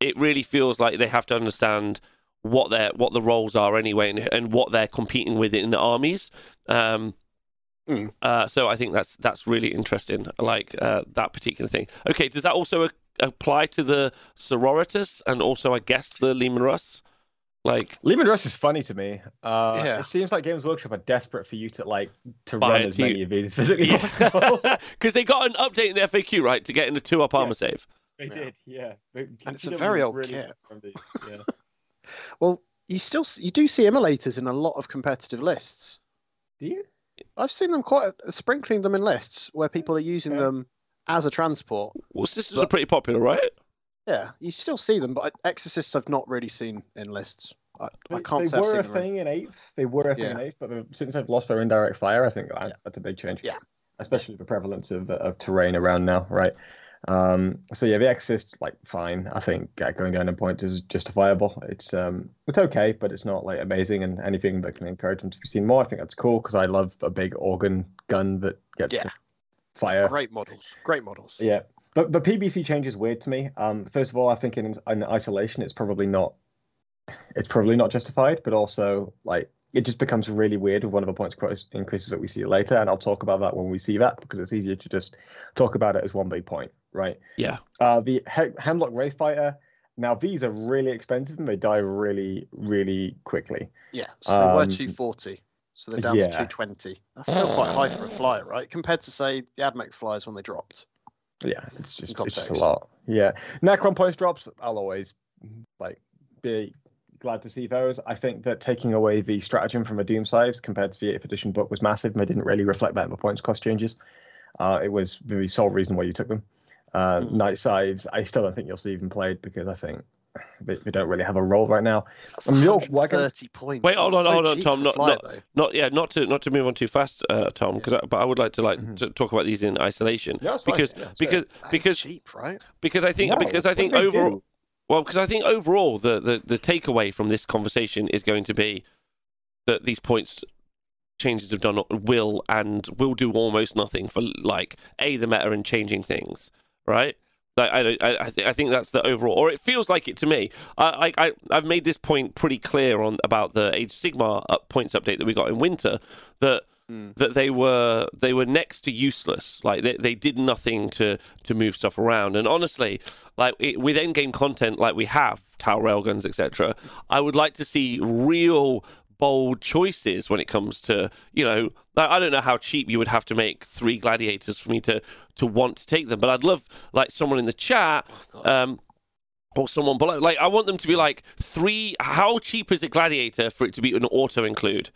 it really feels like they have to understand what their what the roles are anyway, and, and what they're competing with in the armies. Um, Mm. uh, so I think that's that's really interesting, like uh, that particular thing. Okay, does that also apply to the sororitas and also, I guess, the Leman Russ? Like, Leman Russ is funny to me. Uh, Yeah. It seems like Games Workshop are desperate for you to like to Buy run as to many of these as physically possible. because they got an update in the FAQ, right, to get in the two up armor save. they Yeah. did, yeah. But And it's a very old really kit. Yeah. Well, you still you do see immolators in a lot of competitive lists. Do you? I've seen them quite sprinkling them in lists where people are using Okay. them as a transport. Well, sisters are pretty popular, right? Yeah, you still see them, but exorcists I've not really seen in lists. I, I can't they say I've were seen a them. thing in eighth. They were a thing in Yeah. eighth, but since they've lost their indirect fire, I think that- Yeah. that's a big change. Yeah. especially the prevalence of of terrain around now, right? Um, so yeah, the Exorcist, like, fine. I think uh, going down in points is justifiable. It's um, it's okay, but it's not like amazing. And anything that can encourage them to be seen more, I think that's cool because I love a big organ gun that gets Yeah. To fire. Great models. Great models. Yeah, but but PBC change is weird to me. Um, first of all, I think in, in isolation, it's probably not, it's probably not justified. But also, like, it just becomes really weird with one of the points increases that we see later, and I'll talk about that when we see that because it's easier to just talk about it as one big point, right? Yeah. Uh, the he- Hemlock Wraith Fighter. Now these are really expensive and they die really, really quickly. Yeah, so they were Um, 240. So they're down yeah. to 220. That's still quite high for a flyer, right? Compared to, say, the Admech flyers when they dropped. Yeah, it's just it's just a lot. Yeah, Necron points drops. I'll always like be glad to see those. I think that taking away the stratagem from a Doom Scythes compared to the 8th edition book was massive. and They didn't really reflect that in the points cost changes. Uh, it was the sole reason why you took them. Uh, Mhm. Night Scythes, I still don't think you'll see even played because I think they, they don't really have a role right now. That's Um, York Wagons- 130 points. Wait, hold on, so hold on, Tom, not- flyer, not- though. Not yeah, not to not to move on too fast, uh, Tom, because I, but I would like to like Mhm. to talk about these in isolation Yeah, that's fine. because Yeah, because great. That is because cheap, right? because I think No, because I think overall do? well because I think overall the, the the takeaway from this conversation is going to be that these points changes have done will and will do almost nothing for like a the meta and changing things right like I I I, th- I think that's the overall or it feels like it to me I, I I've made this point pretty clear on about the Age of Sigmar points update that we got in winter that Mm. that they were they were next to useless. Like they, they did nothing to to move stuff around. And honestly, like it, with end game content like we have tower railguns etc, I would like to see real bold choices when it comes to you know I don't know how cheap you would have to make three gladiators for me to to want to take them, but I'd love like someone in the chat. Um, or someone below. Like, I want them to be like three. How cheap is a gladiator for it to be an auto include?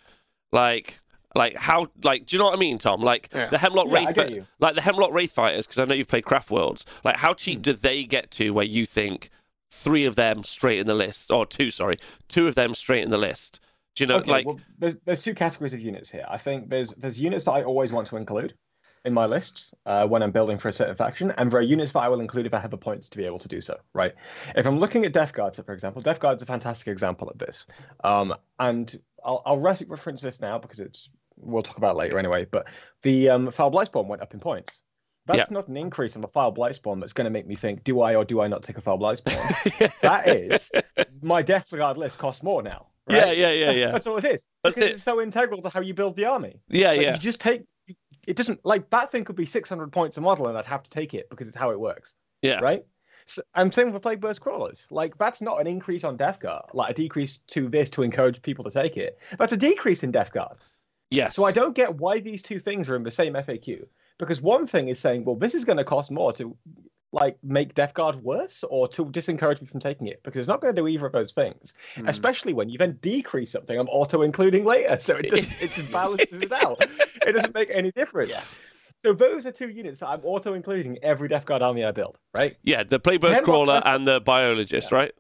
Like, like how? Like, do you know what I mean, Tom? Like Yeah. the Hemlock Yeah, I Wraith, get you. like the Hemlock Wraith fighters, because I know you've played Craft Worlds. Like, how cheap Hmm. do they get to where you think three of them straight in the list, or two? Sorry, two of them straight in the list. Do you know? okay, like, well, there's there's two categories of units here. I think there's there's units that I always want to include in my lists uh, when I'm building for a certain faction, and there are units that I will include if I have the points to be able to do so. Right? If I'm looking at Death Guards, for example, Death Guard's a fantastic example of this. Um, and I'll I'll reference this now because it's we'll talk about it later anyway. But the um, Foul Blightspawn went up in points. That's Yeah. not an increase on the Foul Blightspawn that's going to make me think, do I or do I not take a Foul Blightspawn? that is, my Death Guard list costs more now. Yeah, right? yeah, yeah, yeah, That's all it is. That's because it. it's so integral to how you build the army. yeah, Like, yeah. You just take. It doesn't like Batthing could be 600 points a model, and I'd have to take it because it's how it works. Yeah. Right. So, I'm saying with Plague Burst crawlers. Like that's not an increase on Death Guard. Like a decrease to this to encourage people to take it. That's a decrease in Death Guard. Yes. So I don't get why these two things are in the same FAQ. Because one thing is saying, well, this is going to cost more to like make Death Guard worse or to disencourage me from taking it because it's not going to do either of those things. Hmm. Especially when you then decrease something I'm auto including later, so it does it balances it out. It doesn't make any difference. Yeah. So those are two units that I'm auto including every Death Guard army I build, right? Yeah, the Plagueburst Crawler and the Biologist, right?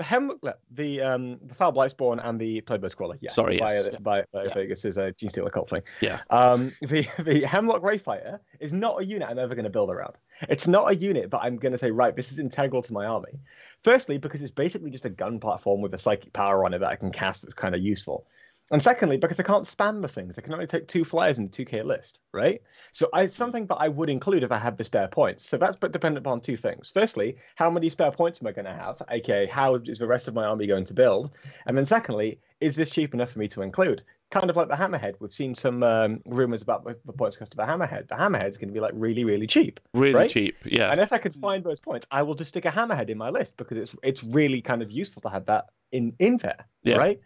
The Hem, the um, the Foul Blightspawn and the Plagueburst Crawler. Yes, Sorry, by, yes. by, by Yeah. Vegas is a Genestealer cult thing. Yeah. Um, the the Hemlock Wraithfighter is not a unit I'm ever going to build around. It's not a unit, but I'm going to say right, this is integral to my army. Firstly, because it's basically just a gun platform with a psychic power on it that I can cast that's kind of useful. And secondly, because I can't spam the things, I can only take two flyers in the 2k list, right? So I, it's something that I would include if I had the spare points. So that's but dependent upon two things. Firstly, how many spare points am I going to have? aka how is the rest of my army going to build? And then secondly, is this cheap enough for me to include? Kind of like the Hammerhead. We've seen some um, rumors about the, the points cost of a Hammerhead. The Hammerhead's going to be like really, really cheap. Really Right? cheap. Yeah. And if I could find those points, I will just stick a Hammerhead in my list because it's it's really kind of useful to have that in in there, Yeah. right?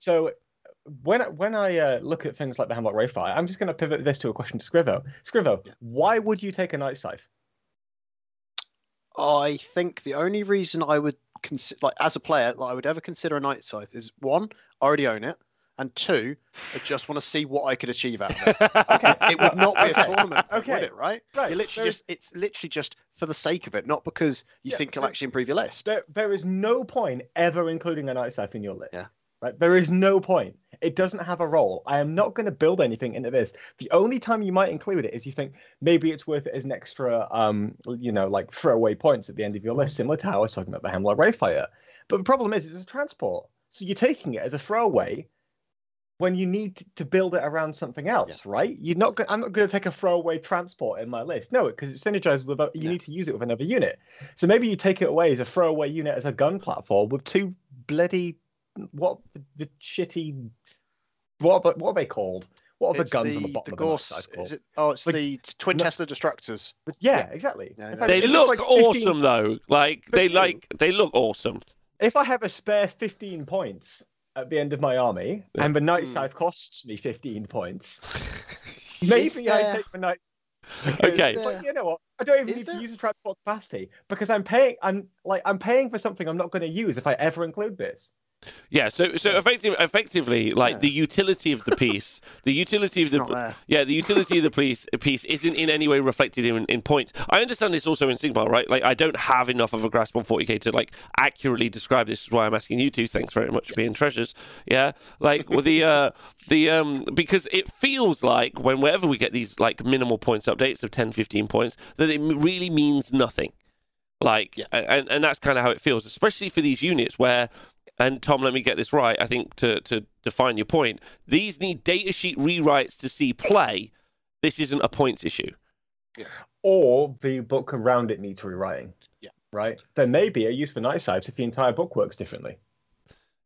So when I- when I uh, look at things like the Hemlock Wraithfighter, I'm just going to pivot this to a question to Scrivo. Scrivo, Yeah. why would you take a Night Scythe? I think the only reason I would consi- like as a player that I would ever consider a Night Scythe is one, I already own it, and two, I just want to see what I could achieve out of it. Okay. It would not be Okay. a tournament, Okay. would it? Right? Right. You literally There's- just it's literally just for the sake of it, not because you Yeah, think it'll there- actually improve your list. There, there is no point ever including a night scythe in your list. Yeah. Right. There is no point. It doesn't have a role. I am not going to build anything into this. The only time you might include it is you think maybe it's worth it as an extra, um, you know, like throwaway points at the end of your list, similar to how I was talking about the Hemlock Wraithfighter. But the problem is, it's a transport, so you're taking it as a throwaway when you need to build it around something else, right? You're not. Go- I'm not going to take a throwaway transport in my list. No, because it's synergized with. A, you Yeah. need to use it with another unit. So maybe you take it away as a throwaway unit as a gun platform with two bloody what the, the shitty what are, what are they called? What are the It's guns on the the, bottom the of the Gorse. Night Scythe? Is it? Oh, it's Like- the twin no- Tesla destructors. Yeah, yeah. exactly. Yeah, yeah. They if look like 15 awesome though. Like they like they look awesome. If I have a spare 15 points at the end of my army, Yeah. and the Night Hmm. Scythe costs me 15 points, Is maybe I take the Night. Okay. it's like, you know what? I don't even Is need there- to use the transport capacity because I'm paying. I'm like I'm paying for something I'm not going to use if I ever include this. Yeah, so so effective, effectively, like Yeah. the utility of the piece, the utility of the yeah, the utility of the piece piece isn't in any way reflected in, in points. I understand this also in Sigmar, right? Like I don't have enough of a grasp on 40k to like accurately describe this. Is why I'm asking you two. Thanks very much for being treasures. Yeah, like well, the uh the um because it feels like when wherever we get these like minimal points updates of 10, 15 points, that it really means nothing. Like, Yeah. and, and that's kind of how it feels, especially for these units where, and Tom, let me get this right. I think to, to define your point, these need datasheet rewrites to see play. This isn't a points issue. Yeah. or the book around it needs rewriting. Yeah. Right. There may be a use for night scythes if the entire book works differently.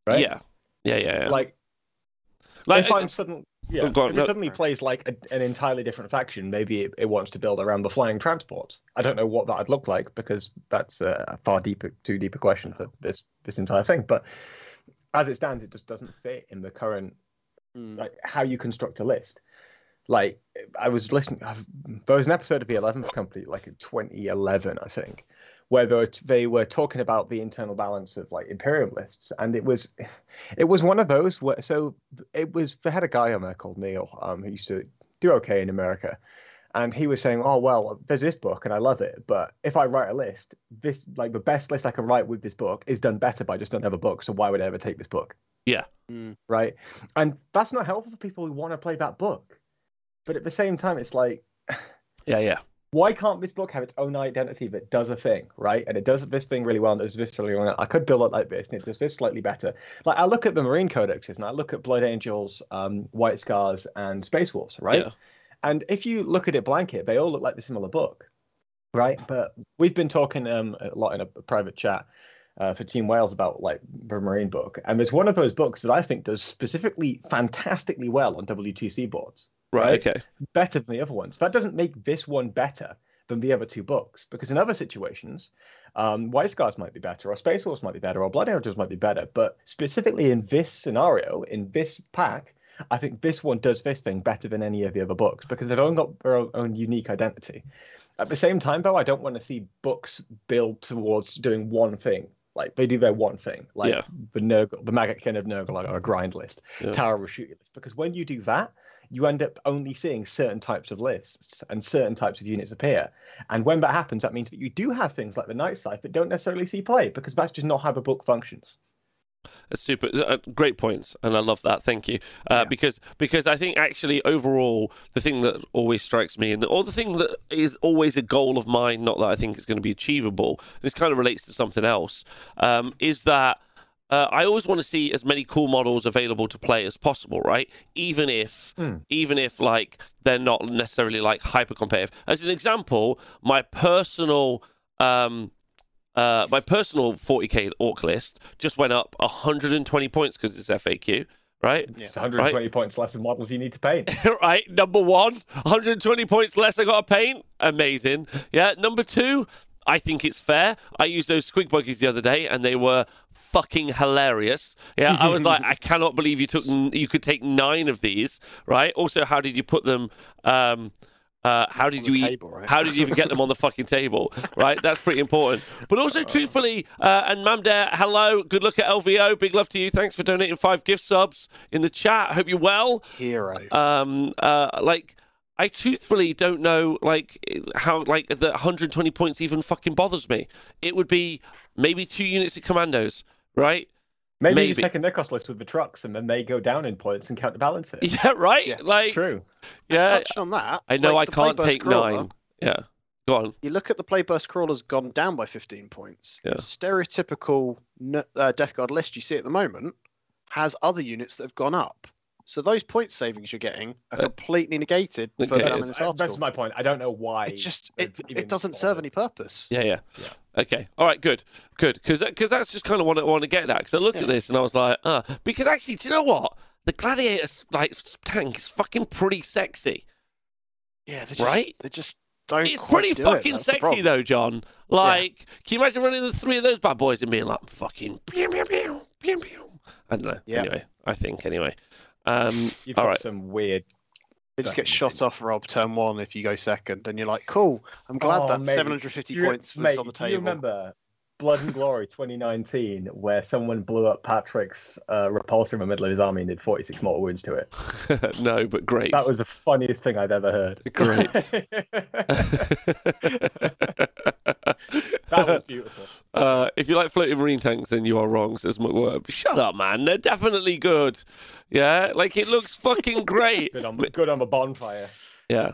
Right. Yeah. Yeah, yeah, yeah. Like, Like, if I'm suddenly. Yeah, Oh, go on, if it suddenly plays like a, an entirely different faction, maybe it, it wants to build around the flying transports. I don't know what that'd look like because that's a far deeper, too deep a question for this this entire thing. But as it stands, it just doesn't fit in the current Hmm. like how you construct a list. Like I was listening, I've, there was an episode of the Eleventh Company, like in 2011, I think, where they were, they were talking about the internal balance of like Imperium lists, and it was, it was one of those where so it was they had a guy on there called Neil, um, who used to do okay in America, and he was saying, oh well, there's this book and I love it, but if I write a list, this like the best list I can write with this book is done better by just another book, so why would I ever take this book? Hmm. right? And that's not helpful for people who want to play that book. But at the same time, it's like, yeah, yeah. Why can't this book have its own identity that does a thing, right? And it does this thing really well, and it does this really well. I could build it like this, and it does this slightly better. Like I look at the Marine Codexes, and I look at Blood Angels, um, White Scars, and Space Wolves, right? Yeah. And if you look at it blanket, they all look like the similar book, right? But we've been talking um, a lot in a private chat uh, for Team Wales about like the Marine book, and it's one of those books that I think does specifically fantastically well on WTC boards, Right, okay. better than the other ones. That doesn't make this one better than the other two books, because in other situations, um, White Scars might be better, or Space Wolves might be better, or Blood Angels might be better. But specifically in this scenario, in this pack, I think this one does this thing better than any of the other books because they've only got their own, unique identity. At the same time, though, I don't want to see books build towards doing one thing. Like they do their one thing, like Yeah. the Nurgle, the Maggot Kin of Nurgle, or a grind list, Yeah. Tower of Shoot list. Because when you do that, you end up only seeing certain types of lists and certain types of units appear. And when that happens, that means that you do have things like the Night Scythe that don't necessarily see play because that's just not how the book functions. That's super uh, great points and i love that thank you uh, Yeah. because because i think actually overall the thing that always strikes me and the, or the thing that is always a goal of mine not that i think is going to be achievable this kind of relates to something else um, is that uh, I always want to see as many cool models available to play as possible, right? Even if, Hmm. even if like they're not necessarily like hyper competitive. As an example, my personal um, uh, my personal 40k Ork list just went up 120 points because it's FAQ, right? It's 120 points less than models you need to paint. right, number one, 120 points less I got to paint. Amazing. Yeah, number two, I think it's fair. I used those squig buggies the other day and they were fucking hilarious. Yeah, I was like, I cannot believe you took, you could take nine of these, right? Also, how did you put them? Um, Uh, how did you eat? table, right? How did you even get them on the fucking table? Right, that's pretty important. But also, truthfully, uh, and Mamdare, hello, good look at LVO. Big love to you. Thanks for donating five gift subs in the chat. Hope you're well. Hero. Um, uh, like. I truthfully don't know, like how, like the 120 points even fucking bothers me. It would be maybe two units of commandos, right? Maybe, Maybe. you just take a Nikos list with the trucks and then they go down in points and counterbalance it. Yeah, right. Yeah, like, It's true. yeah. Touching on that, I know like, I can't take crawler, nine. Yeah, go on. You look at the Plagueburst crawler's gone down by 15 points. Yeah. Stereotypical uh, Death Guard list you see at the moment has other units that have gone up. So those point savings you're getting are Uh, completely negated okay. further down in That's, this uh, article. that's my point. I don't know why. it just it, it doesn't serve any purpose. Yeah, yeah. Yeah. Okay. All right. Good. Good. Because because that's just kind of what I want to get at. Because I look at this and I was like, ah. Because actually, do you know what? The Gladiator like tank is fucking pretty sexy. Yeah, they just, Right? They just don't. It's pretty do it, fucking sexy though, John. Like, can you imagine running the three of those bad boys and being like, fucking, pew, pew, pew, pew, pew. I don't know. Yeah. Anyway, I think anyway. Um, You've all got right. some weird. They just get Definitely. shot off Rob turn one if you go second, and you're like, cool. I'm glad Oh, that mate. 750 you- points was mate, on the Do you table. remember Blood and Glory 2019, where someone blew up Patrick's uh, repulsor in the middle of his army and did 46 mortal wounds to it? no, but great. That was the funniest thing I'd ever heard. Great. that was beautiful. Uh, if you like floating marine tanks, then you are wrong, says McWerb. Shut up, man. They're definitely good. Yeah, like it looks fucking great. Good on, good on the bonfire. Yeah.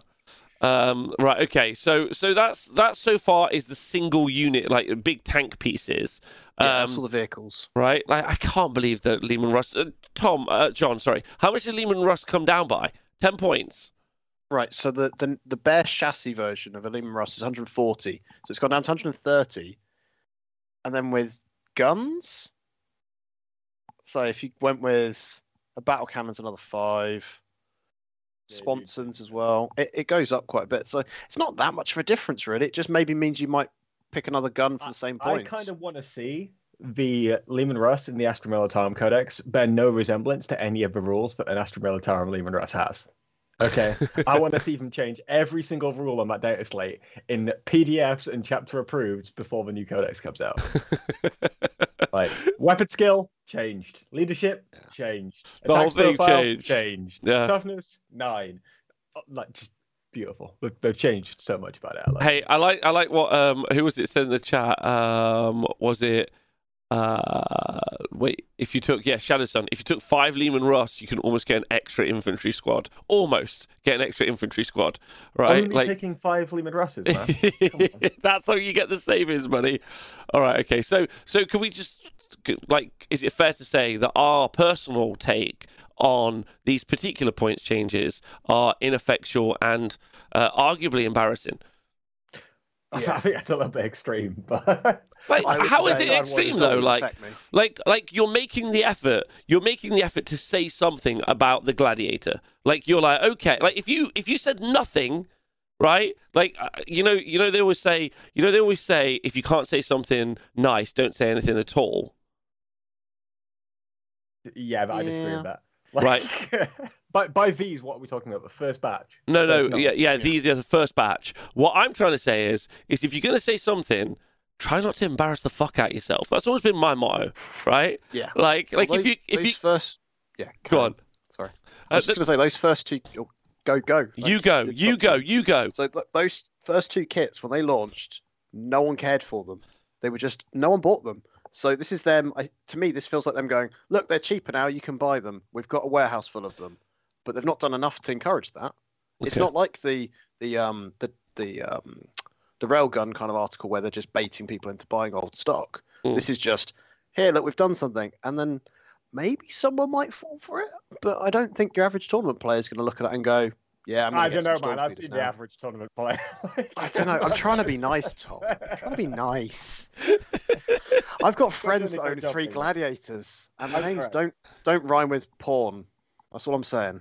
Um, right. Okay. So so that's that so far is the single unit, like big tank pieces. Yeah, that's all Um, the vehicles. right. Like I can't believe that Leman Russ. Uh, Tom, uh, John, sorry. How much did Leman Russ come down by? Ten points. Right, so the, the the bare chassis version of a Leman Russ is 140, so it's gone down to 130, and then with guns, so if you went with a battle cannon's another five, Yeah, sponsons as well, it, it goes up quite a bit. So it's not that much of a difference, really. It just maybe means you might pick another gun for the same point. I points. kind of want to see the Leman Russ in the Astra Militarum Codex bear no resemblance to any of the rules that an Astra Militarum Leman Russ has. Okay, I want to see them change every single rule on that data slate in PDFs and chapter approved before the new codex comes out. like weapon skill changed, leadership changed, The whole thing profile, changed. changed, Yeah. toughness nine, like just beautiful. They've, they've changed so much about it. I like. Hey, I like I like what um who was it said in the chat? Um was it uh wait, if you took yeah, Shadow Sun, if you took five Leman Russ, you can almost get an extra infantry squad. Almost get an extra infantry squad. Right? Only like taking five Leman Russes, man. That's how you get the savings money. All right, okay. So, so can we just like, is it fair to say that our personal take on these particular points changes are ineffectual and uh, arguably embarrassing? I think that's a little bit extreme, but Like, how is it extreme though? Like, like, like you're making the effort. You're making the effort to say something about the gladiator. Like, you're like, okay, like if you if you said nothing. Right, like uh, you know, you know they always say, you know they always say, if you can't say something nice, don't say anything at all. yeah, but I disagree Yeah. with that. Right. by by these, what are we talking about? The first batch. No, First no, nine. yeah, yeah, these are the first batch. What I'm trying to say is, is if you're going to say something, try not to embarrass the fuck out yourself. That's always been my motto, right? Yeah. Like, like Well, if you, if those you, first, yeah, go carry on, Sorry, Uh, I was just going to say those first two. oh, Go go. you go, you go, two. you go. So th- those first two kits, when they launched, no one cared for them. They were just no one bought them. So this is them. I, to me, this feels like them going, look, they're cheaper now. You can buy them. We've got a warehouse full of them, but they've not done enough to encourage that. It's not like the the um the the um the railgun kind of article where they're just baiting people into buying old stock. Mm. This is just here. Look, we've done something, and then maybe someone might fall for it. But I don't think your average tournament player is going to look at that and go, "Yeah, I'm." I don't know, man. I've seen the average tournament player. I don't know. I'm trying to be nice, Tom. I'm trying to be nice. I've got friends that own three Peter. gladiators, and the That's names correct. don't don't rhyme with porn. That's all I'm saying.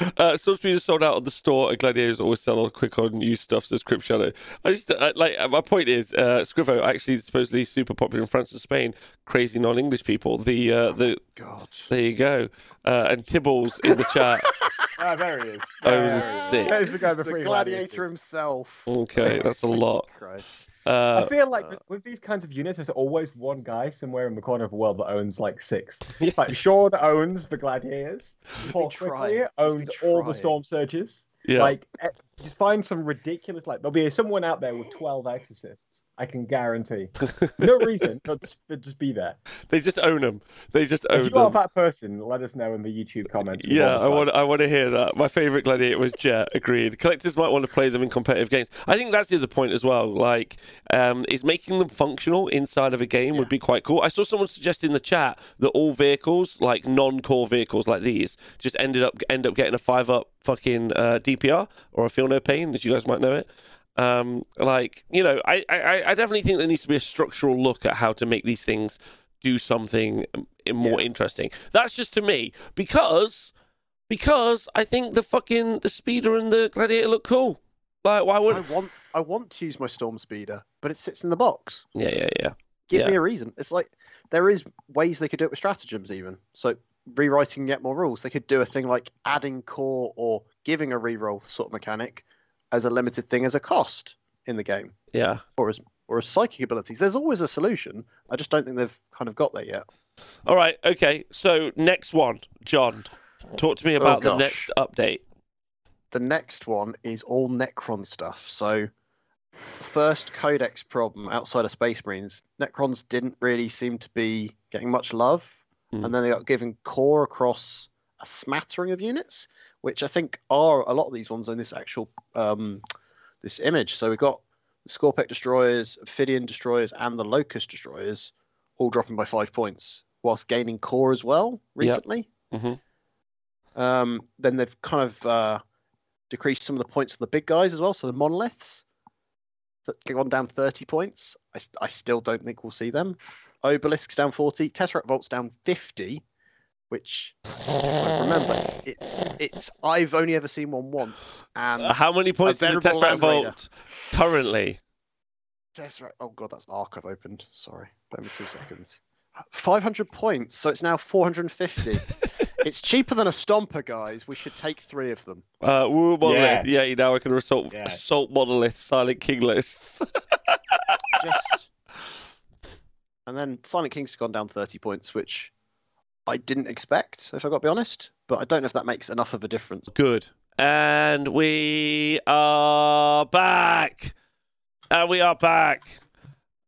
uh, Subspeed is sold out of the store, and Gladiators always sell on quick on used stuff. Says Crypt Shadow. I just uh, like uh, my point is, uh, Scrivo actually is supposedly super popular in France and Spain. Crazy non-English people. The uh, the God. There you go. Uh, and Tibbles in the chat. Ah, there he is. Own There he six. There's the guy the gladiator himself. Okay, that's a lot. Christ. I Uh, feel like with, with these kinds of units, there's always one guy somewhere in the corner of the world that owns like six. Yeah. Like Sean owns the Gladiators. Paul trying. Quickly He's been owns all the. Storm Surges. yeah. Like, eh, just find some ridiculous. Like, there'll be someone out there with twelve Exorcists. I can guarantee. No reason, but just, just be there. they just own them. They just own If you are them. that person, let us know in the YouTube comments. Yeah, I want. I want to hear that. My favorite gladiator was Jet. Agreed. Collectors might want to play them in competitive games. I think that's the other point as well. Like, um, is making them functional inside of a game would be quite cool. I saw someone suggest in the chat that all vehicles, like non-core vehicles like these, just ended up end up getting a five up fucking uh, DPR or a feel no pain, as you guys might know it. Um, like, you know, I, I, I definitely think there needs to be a structural look at how to make these things do something um, more interesting. That's just to me because because I think the fucking the speeder and the gladiator look cool. Like, why would? I want I want to use my storm speeder, but it sits in the box. Yeah, yeah, yeah. Give Yeah. me a reason. It's like there is ways they could do it with stratagems, even. So rewriting yet more rules, they could do a thing like adding core or giving a reroll sort of mechanic as a limited thing as a cost in the game, Yeah. or as or as psychic abilities. There's always a solution. I just don't think they've kind of got there yet. All right. Okay. So next one, John. Talk to me about the next update. the next one is all Necron stuff. So, first Codex problem outside of Space Marines, Necrons didn't really seem to be getting much love, Hmm. and then they got given core across a smattering of units, which I think are a lot of these ones in this actual um, this image. So we've got the Skorpekh destroyers, Ophidian destroyers, and the Lokhust destroyers all dropping by five points, whilst gaining core as well Yep. recently. Mhm. Um, then they've kind of uh, decreased some of the points of the big guys as well. So the monoliths that gone down 30 points. I still don't think we'll see them. Obelisks down 40, Tesseract Vaults down 50, which like, remember it's it's I've only ever seen one once, and Uh, How many points is the venerable Tesseract Vault currently? Tesseract. Oh god, that's Arc I've opened. Sorry, bear me two seconds. 500 points, so it's now 450. it's cheaper than a Stompa, guys. We should take three of them. Uh, woo monolith. Yeah. Yeah. now I can assault Yeah. assault monolith Silent King lists. just and then Silent King's gone down 30 points, which I didn't expect, if I've got to be honest. But I don't know if that makes enough of a difference. Good. And we are back. And we are back.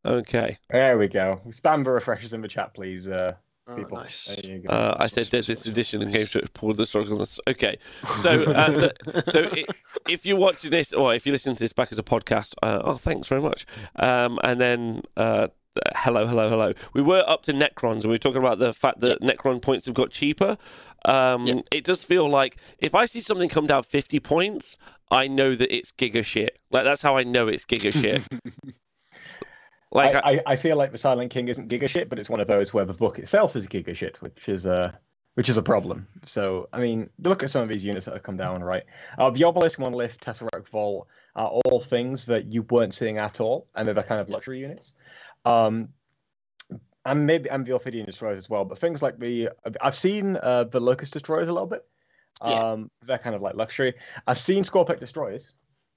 Okay. There we go. Spam the refreshers in the chat, please. Uh, Oh, people. nice. There you go. Uh, I said that this edition sorry. of Game Show pulled the struggles. Okay. So, uh, the- so i if you're watching this, or if you listen to this back as a podcast, uh, oh, thanks very much. Um, and then, uh, hello, hello, hello. We were up to Necrons, and we were talking about the fact that Necron points have got cheaper. Um, Yeah. It does feel like if I see something come down 50 points, I know that it's giga shit. Like that's how I know it's giga shit. Like, I, I, I feel like the Silent King isn't giga shit, but it's one of those where the book itself is giga shit, which is uh, which is a problem. So I mean, look at some of these units that have come down, right? Uh, the Obelisk, Monolith, Tesseract Vault are all things that you weren't seeing at all, and they're the kind of luxury units. Um, and maybe and the Ophidian destroyers as well, but things like the I've seen uh, the Lokhust destroyers a little bit. Yeah. Um, they're kind of like luxury. I've seen Skorpekh destroyers,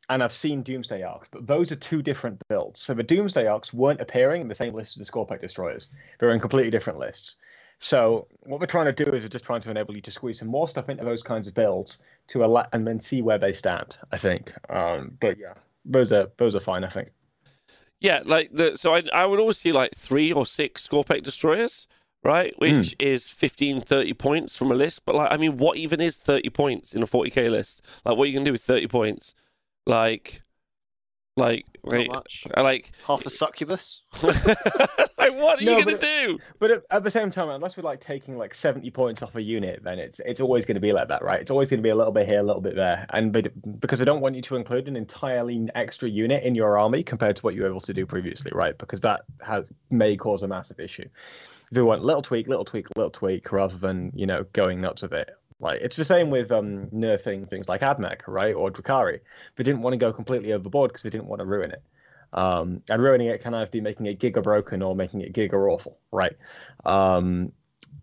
and I've seen Doomsday Arks, but those are two different builds. So the Doomsday Arks weren't appearing in the same list as the Skorpekh Destroyers. They're in completely different lists. So what we're trying to do is we're just trying to enable you to squeeze some more stuff into those kinds of builds to allow and then see where they stand. I think. Um, but yeah, those are those are fine. I think. Yeah, like the so I I would always see like three or six Skorpekh destroyers, right? Hmm. Which is 15, 30 points from a list. But like, I mean, what even is 30 points in a 40k list? Like, what are you gonna do with 30 points? Like, like, Not wait, much. like, Half a succubus. like, what are No, you gonna but do? But at, at the same time, unless we're like taking like seventy points off a unit, then it's it's always going to be like that, right? It's always going to be a little bit here, a little bit there, and but, because I don't want you to include an entirely extra unit in your army compared to what you were able to do previously, right? Because that has may cause a massive issue. If you want little tweak, little tweak, little tweak, rather than you know going nuts with it. Like it's the same with um nerfing things like Admech, right, or Drukhari. They didn't want to go completely overboard because they didn't want to ruin it. Um, and ruining it can either be making it giga broken or making it giga awful, right? Um,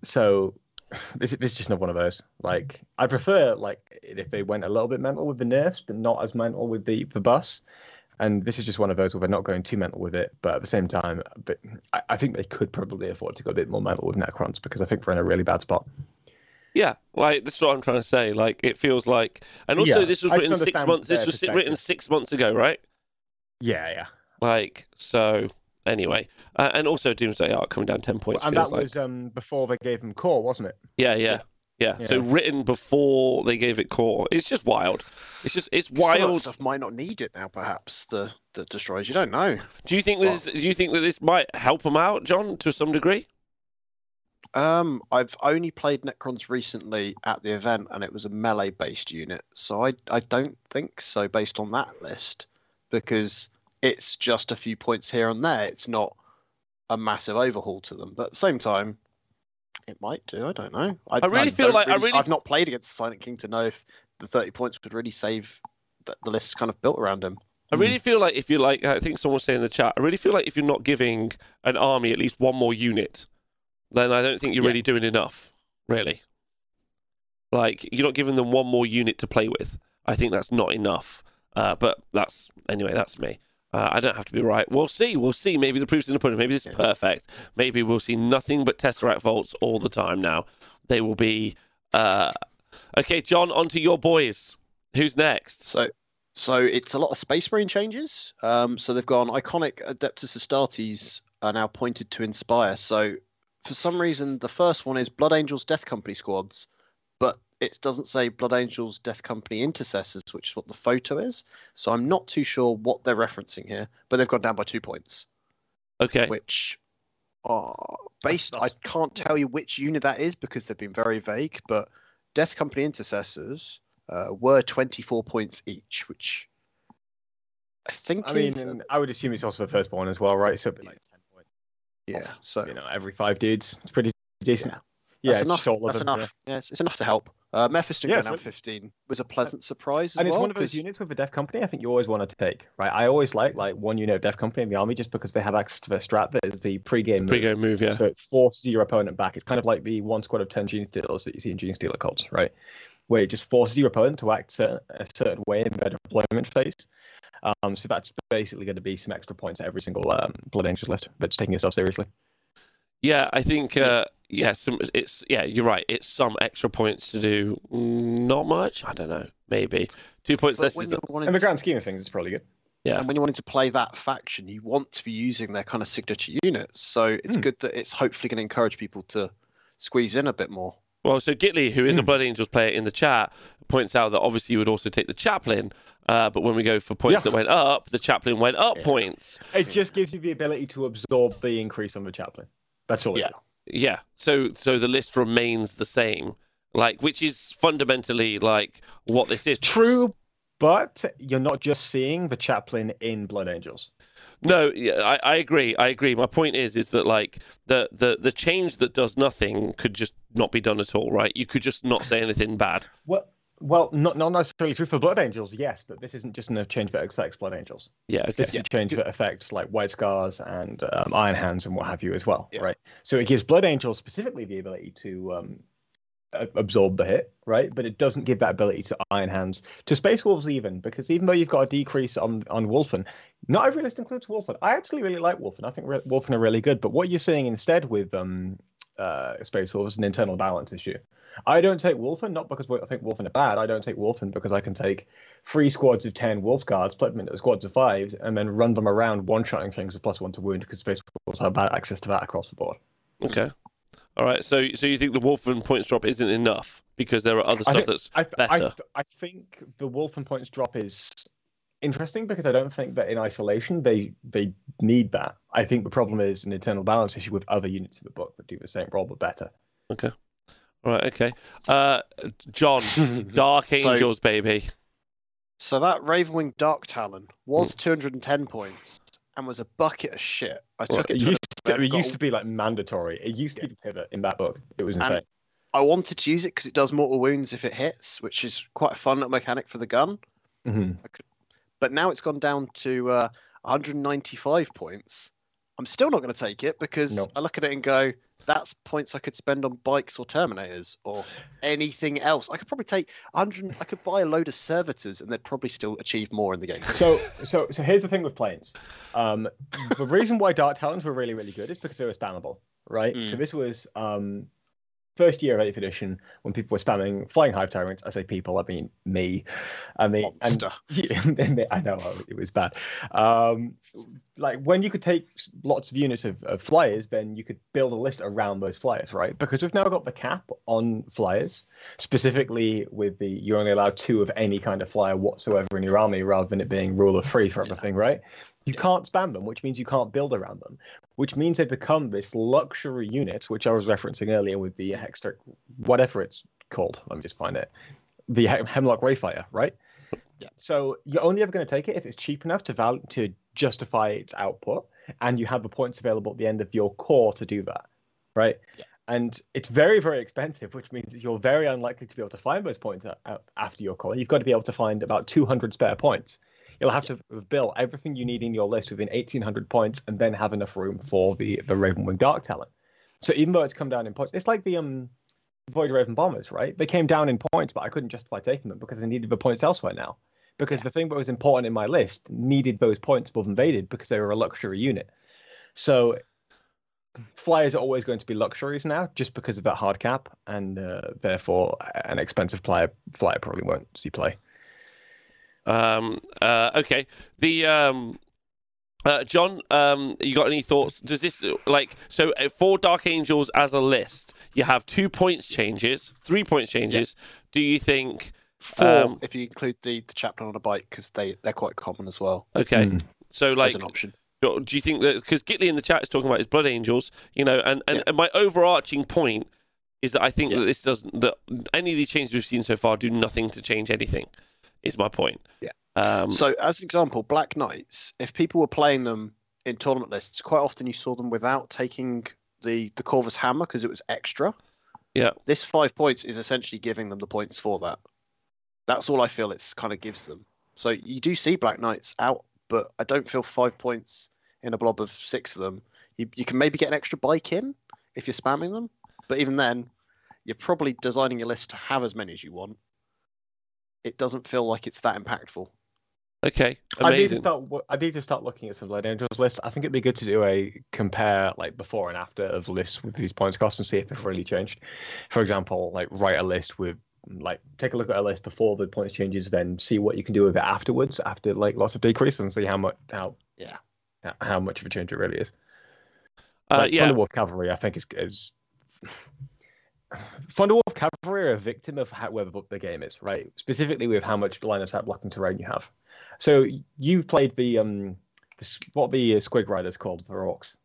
so this, this is just not one of those. Like I prefer like if they went a little bit mental with the nerfs, but not as mental with the the bus. And this is just one of those where they're not going too mental with it, but at the same time, but I, I think they could probably afford to go a bit more mental with Necrons because I think we're in a really bad spot. Yeah, like that's what I'm trying to say. Like it feels like, and also Yeah, this was written six months. This was written six months ago, right? Yeah, yeah. Like so. Anyway, uh, and also Doomsday Ark coming down ten points. and feels that like. was um before they gave him core, wasn't it? Yeah, yeah, yeah. So Yeah. written before they gave it core. It's just wild. It's just it's Some of that wild. stuff might not need it now. Perhaps the the destroyers. You don't know. Do you think this? Do you think that this might help them out, John, to some degree? Um, I've only played Necrons recently at the event, and it was a melee-based unit, so I I don't think so based on that list, because it's just a few points here and there. It's not a massive overhaul to them, but at the same time, it might do. I don't know. I, really feel don't like- I really I've not played against Silent King to know if the thirty points would really save the, the list kind of built around him. I really feel like if you like, I think someone was saying in the chat. I really feel like if you're not giving an army at least one more unit, then I don't think you're Yeah. really doing enough. Really, like you're not giving them one more unit to play with. I think that's not enough. Uh, but that's anyway. That's me. Uh, I don't have to be right. We'll see. We'll see. Maybe the proof's in the pudding. Maybe this is perfect. Maybe we'll see nothing but Tesseract vaults all the time now. They will be. Uh... Okay, John. On to your boys. Who's next? So, so it's a lot of Space Marine changes. Um, so they've gone iconic Adeptus Astartes are now pointed to Inspire. So for some reason the first one is Blood Angels Death Company squads, but it doesn't say Blood Angels Death Company Intercessors, which is what the photo is. So I'm not too sure what they're referencing here, but they've gone down by two points. Okay. Which are based, that's, that's... I can't tell you which unit that is because they've been very vague, but Death Company Intercessors uh, were 24 points each, which I think. I mean, I would assume it's also the firstborn as well, right? So it'd be like 10 yeah. Off. So you know, every five dudes, it's pretty decent. Yeah, that's yeah, enough. That's them, enough. Yeah. yeah it's, it's, enough to help. Uh, Mephiston yeah, going out 15 was a pleasant surprise. and it's one of those units with a Def Company I think you always want to take, right? I always like like one unit of Def Company in the army just because they have access to the strat that is the pre-game the game move. move. yeah. So it forces your opponent back. It's kind of like the one squad of 10 Genestealers that you see in Genestealer cults, right? Where it just forces your opponent to act a certain way in their deployment phase. Um, so that's basically going to be some extra points at every single um, Blood Angels list that's taking yourself seriously. Yeah, I think uh, yeah, some it's yeah, you're right. It's some extra points to do. Mm, Not much. I don't know. Maybe two points but less when is you're In the grand scheme of things, it's probably good. yeah. and when you're wanting to play that faction, you want to be using their kind of signature units. So it's Hmm. good that it's hopefully going to encourage people to squeeze in a bit more. Well, so Gitley, who is a Hmm. Blood Angels player in the chat, points out that obviously you would also take the chaplain, uh, but when we go for points Yeah. that went up, the chaplain went up Yeah. points. It just gives you the ability to absorb the increase on the chaplain. That's all. Yeah. is. Yeah. So so the list remains the same, like which is fundamentally like what this is. True, but you're not just seeing the chaplain in Blood Angels. No, yeah, I, I agree. I agree. My point is, is that like the, the the change that does nothing could just not be done at all, right? You could just not say anything bad. Well, well, not not necessarily true for Blood Angels, yes, but this isn't just a change that affects Blood Angels. Yeah. Okay. This is a change that affects like White Scars and um, Iron Hands and what have you as well, Yeah. right? So it gives Blood Angels specifically the ability to um, a- absorb the hit, right? But it doesn't give that ability to Iron Hands, to Space Wolves even, because even though you've got a decrease on on Wulfen, not every list includes Wulfen. I actually really like Wulfen. I think re- Wulfen are really good. But what you're seeing instead with um, uh, Space Wolves is an internal balance issue. I don't take Wulfen not because I think Wulfen are bad. I don't take Wulfen because I can take three squads of ten Wolf Guards, split them into squads of fives, and then run them around one-shotting things with plus one to wound because Space Wolves have bad access to that across the board. Okay. All right. So so you think the Wulfen points drop isn't enough because there are other I stuff think- that's I, better. I, I think the Wulfen points drop is interesting because I don't think that in isolation they they need that. I think the problem is an internal balance issue with other units in the book that do the same role but better. Okay. All right. Okay. Uh, John, Dark So- Angels, baby. So that Ravenwing Dark Talon was 210 points and was a bucket of shit. I took It it. To used to, it used to be like mandatory. It used to be the pivot in that book. It was And- insane. I wanted to use it because it does mortal wounds if it hits, which is quite a fun little mechanic for the gun. Mhm. But now it's gone down to uh, 195 points. I'm still not going to take it because Nope. I look at it and go, that's points I could spend on bikes or Terminators or anything else. I could probably take 100. I could buy a load of servitors and they'd probably still achieve more in the game. So, so, so here's the thing with planes. Um, the reason why Dark Talons were really, really good is because they were spammable, right? So Mm. this was um, first year of 8th edition when people were spamming flying hive tyrants. I say people, I mean me. I mean, and. Yeah, I know it was bad. Um, like when you could take lots of units of, of flyers, then you could build a list around those flyers, right? Because we've now got the cap on flyers, specifically with the you're only allowed two of any kind of flyer whatsoever in your army, rather than it being rule of three for everything, right? You can't spam them, which means you can't build around them, which means they become this luxury unit, which I was referencing earlier with the Hextech, whatever it's called. Let me just find it. The Hemlock Wraithfighter, right? Yeah. So you're only ever going to take it if it's cheap enough to val- to justify its output, and you have the points available at the end of your core to do that, right? Yeah. And it's very very expensive, which means you're very unlikely to be able to find those points after your core. You've got to be able to find about 200 spare points. You'll have to built everything you need in your list within 1800 points, and then have enough room for the the Ravenwing Dark Talon. So even though it's come down in points, it's like the um Void Raven bombers, right? They came down in points, but I couldn't justify taking them because I needed the points elsewhere now. Because the thing that was important in my list needed those points above invaded because they were a luxury unit. So flyers are always going to be luxuries now, just because of that hard cap, and uh, therefore an expensive flyer flyer probably won't see play. Um, uh, okay. The um, uh, John, um, you got any thoughts? Does this like so uh, for Dark Angels as a list? You have two points changes, three points changes. Do you think? Four, Um, if you include the, the chaplain on a bike, because they, they're quite common as well Okay, Mm. so as like, an option. do you think that because Gitley in the chat is talking about his Blood Angels, you know, and and, Yeah. and my overarching point is that I think Yeah. that this doesn't that any of these changes we've seen so far do nothing to change anything. Is my point. Yeah. Um, So, as an example, Black Knights, if people were playing them in tournament lists, quite often you saw them without taking the, the Corvus Hammer because it was extra. Yeah. This five points is essentially giving them the points for that. That's all I feel it's kind of gives them. So, you do see Black Knights out, but I don't feel five points in a blob of six of them. You, you can maybe get an extra bike in if you're spamming them, but even then, you're probably designing your list to have as many as you want. It doesn't feel like it's that impactful. okay, I need to start. I need to start looking at some Blood Angels lists. I think it'd be good to do a compare, like before and after of lists with these points costs and see if they've really changed. For example, like write a list with, like, take a look at a list before the points changes, then see what you can do with it afterwards, after like lots of decreases, and see how much how Yeah. how much of a change it really is. Uh, Like, yeah, Thunderwolf Cavalry, I think is is. Thunderwolf Cavalry are a victim of how, where the, the game is, right? Specifically with how much line of sight blocking terrain you have. So you played the um, the, what the uh, Squig Riders called for Orks,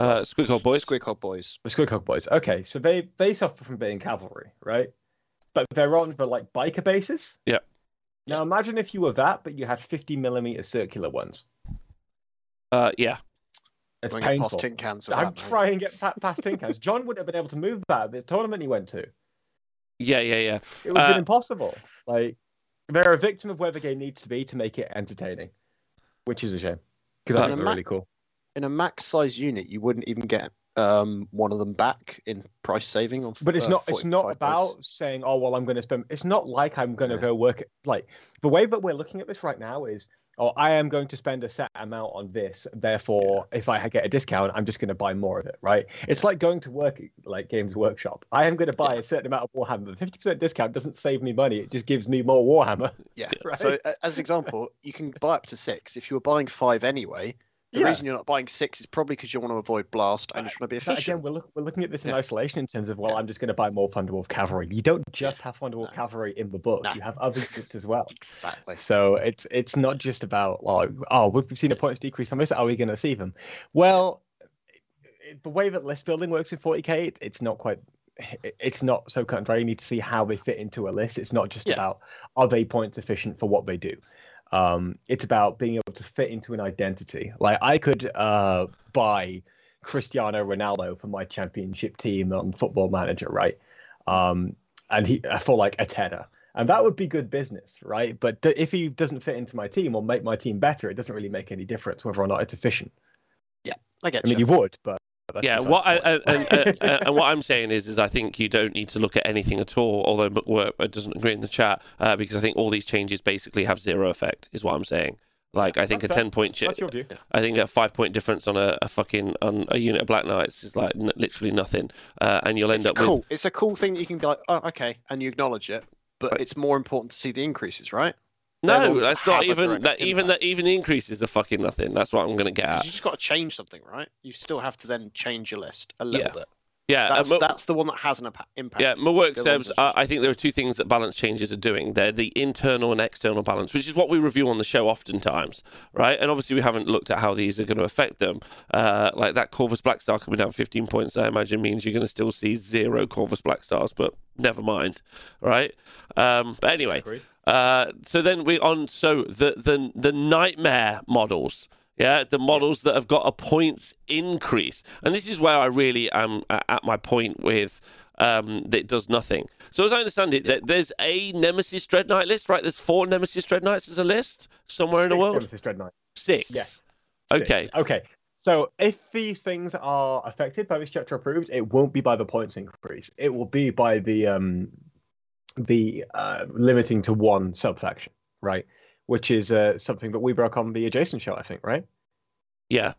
uh, Squid Hole Boys. Squig Hog Boys. the Squig Hog Boys. Okay, so they they suffer from being cavalry, right? But they're on the like biker bases. Yeah. Now imagine if you were that, but you had 50 millimeter circular ones. Uh, yeah. It's Trying painful. past tin cans I'm that, trying to get pa- past tin cans. John wouldn't have been able to move that the tournament he went to. Yeah, yeah, yeah. It would have Uh, been impossible. Like they're a victim of where the game needs to be to make it entertaining, which is a shame because I think they're Ma- really cool. In a max size unit, you wouldn't even get um, one of them back in price saving on. But it's uh, not. It's not 45 about points. saying, "Oh well, I'm going to spend." It's not like I'm going to Yeah. go work. At, like the way that we're looking at this right now is, "Oh, I am going to spend a set amount on this. Therefore, if I get a discount, I'm just going to buy more of it." Right? It's like going to work like Games Workshop. I am going to buy a certain amount of Warhammer. The fifty percent discount doesn't save me money. It just gives me more Warhammer. Yeah. Right. So as an example, you can buy up to six. If you were buying five anyway, the Yeah. reason you're not buying six is probably because you want to avoid blast and you just want to be But again, we're, look, we're looking at this in Yeah. isolation in terms of, well, Yeah. I'm just going to buy more Thunderwolf Cavalry. You don't just have Thunderwolf No. Cavalry in the book. No. You have other units as well. Exactly. So it's it's not just about like, oh, we've seen the points decrease on this. Are we going to see them? Well, the way that list building works in 40k, it, it's not quite. It's not so cut and dry. You need to see how they fit into a list. It's not just Yeah. about are they points efficient for what they do. Um, it's about being able to fit into an identity. Like I could uh, buy Cristiano Ronaldo for my championship team on Football Manager, right? Um, and he for like a tenner and that would be good business, right? But th- if he doesn't fit into my team or make my team better, it doesn't really make any difference whether or not it's efficient. Yeah, I get I mean, you. he would, but Yeah, what the I, and, and, and, and what I'm saying is, is I think you don't need to look at anything at all. Although Bookwork doesn't agree in the chat uh, because I think all these changes basically have zero effect. Is what I'm saying. Like I think That's a fair. ten point That's ch- your view. I think a five point difference on a, a fucking on a unit of Black Knights is like n- literally nothing, uh, and you'll end It's up cool. with It's a cool thing that you can be like, oh, okay, and you acknowledge it. But it's more important to see the increases, right? They're the no. That's not even that. Even that. Even the increases are fucking nothing. That's what I'm gonna get at. You just got to change something, right? You still have to then change your list a little Yeah. bit. Yeah, uh, That's, Mo- that's the one that has an impact. Yeah, my work The says uh, I think there are two things that balance changes are doing. They're the internal and external balance, which is what we review on the show oftentimes, right? And obviously we haven't looked at how these are going to affect them. Uh, like that Corvus Black Star coming down 15 points, I imagine means you're going to still see zero Corvus Black Stars, but never mind, right? Um, but anyway, Agreed. Uh, so then we on so the the the nightmare models. Yeah, the models that have got a points increase, and this is where I really am at my point with um, that it does nothing. So as I understand it, that there's a Nemesis Dread Knight list, right? There's four Nemesis Dread Knights as a list somewhere in the world. Nemesis Dread Knight. Six. Yeah. Six. Okay. Okay. So if these things are affected by this chapter approved, it won't be by the points increase. It will be by the um the uh, limiting to one subfaction, right? Which is uh, something that we broke on the adjacent show, I think, right? Yeah.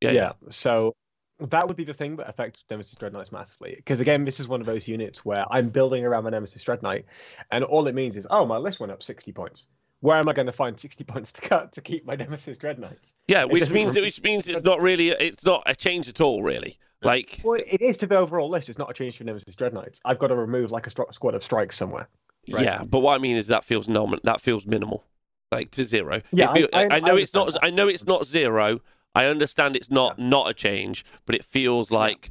Yeah. Yeah. So that would be the thing that affects Nemesis Dread Knights massively. Because again, this is one of those units where I'm building around my Nemesis Dread Knight, and all it means is, oh, my list went up 60 points. Where am I going to find 60 points to cut to keep my Nemesis Dread Knights? Yeah, which means which means it's not really it's not a change at all, really. Like Well, it is to the overall list. It's not a change for Nemesis Dreadknights. I've got to remove like a stro- squad of strikes somewhere. Right. Yeah, but what I mean is that feels nom- that feels minimal, like to zero. Yeah, feel- I- I- I, know I it's not. understand I know it's not zero. I understand it's not not a change, but it feels like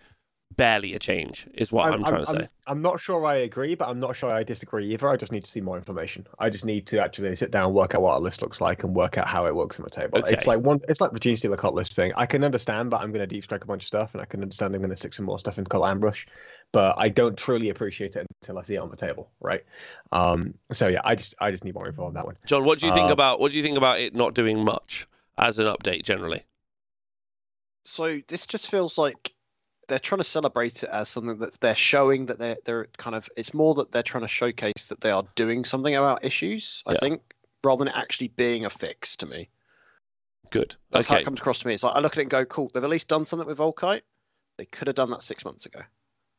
barely a change. Is what I'm, trying to say. I'm not sure I agree, but I'm not sure I disagree either. I just need to see more information. I just need to actually sit down, work out what a list looks like, and work out how it works on the table. It's like one. It's like the Genestealer cult list thing. I can understand that I'm going to deep strike a bunch of stuff, and I can understand I'm going to stick some more stuff in cult ambush, but I don't truly appreciate it until I see it on the table, right? Um. So yeah, I just I just need more info on that one. John, what do you think Uh, about what do you think about it not doing much as an update generally? So this just feels like they're trying to celebrate it as something that they're showing that they're they're kind of. It's more that they're trying to showcase that they are doing something about issues. I Yeah. think rather than it actually being a fix to me. Good. That's how it comes across to me. It's like I look at it and go, cool. They've at least done something with Volkite. They could have done that six months ago,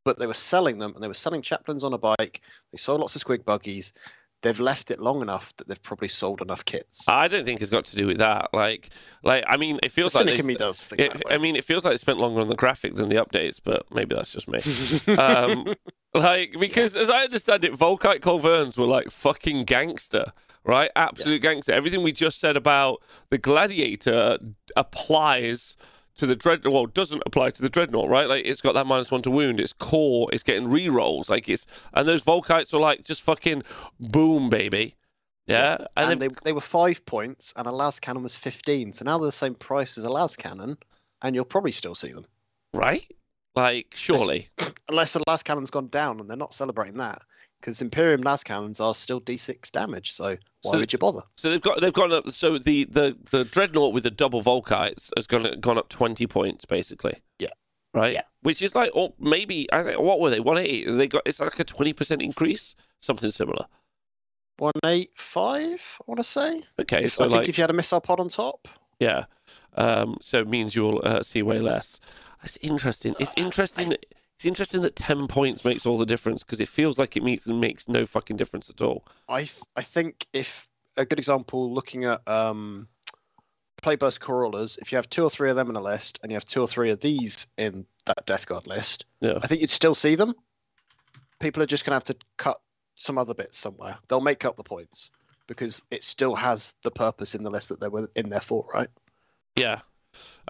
but they were selling them and they were selling chaplains on a bike. They sold lots of squig buggies. They've left it long enough that they've probably sold enough kits. I don't think it's got to do with that. Like, like I mean, it The feels like cynic they, does it, I mean, it feels like they spent longer on the graphic than the updates, but maybe that's just me. um, like because as I understand it, Volkite Culverins were like fucking gangster, right? Absolute gangster. Everything we just said about the Gladiator applies to the dreadnought. Well, doesn't apply to the dreadnought, right? Like it's got that minus one to wound. It's core. It's getting re-rolls. Like it's and those Volkites were like just fucking boom, baby. Yeah, and, and they, they were five points, and a las cannon was fifteen. So now they're the same price as a las cannon, and you'll probably still see them, right? Like surely. unless the las cannon's gone down, and they're not celebrating that because Imperium las cannons are still d6 damage. So why So- would you bother? So they've got they've gone up. So the the the dreadnought with the double Volkites has gone gone up twenty points basically. Yeah. Right. Yeah. Which is like, or maybe I think what were they? One eighty. They got it's like a twenty percent increase, something similar. One eight five, I want to say. Okay. If, so I think like, if you had a missile pod on top, yeah. Um. So it means you'll uh, see way less. It's interesting. It's interesting. It's interesting that ten points makes all the difference because it feels like it makes makes no fucking difference at all. I th- I think if a good example, looking at um, Plagueburst Crawlers, if you have two or three of them in a list, and you have two or three of these in that Death Guard list, Yeah. I think you'd still see them. People are just going to have to cut some other bits somewhere. They'll make up the points because it still has the purpose in the list that they were in there for, right? Yeah.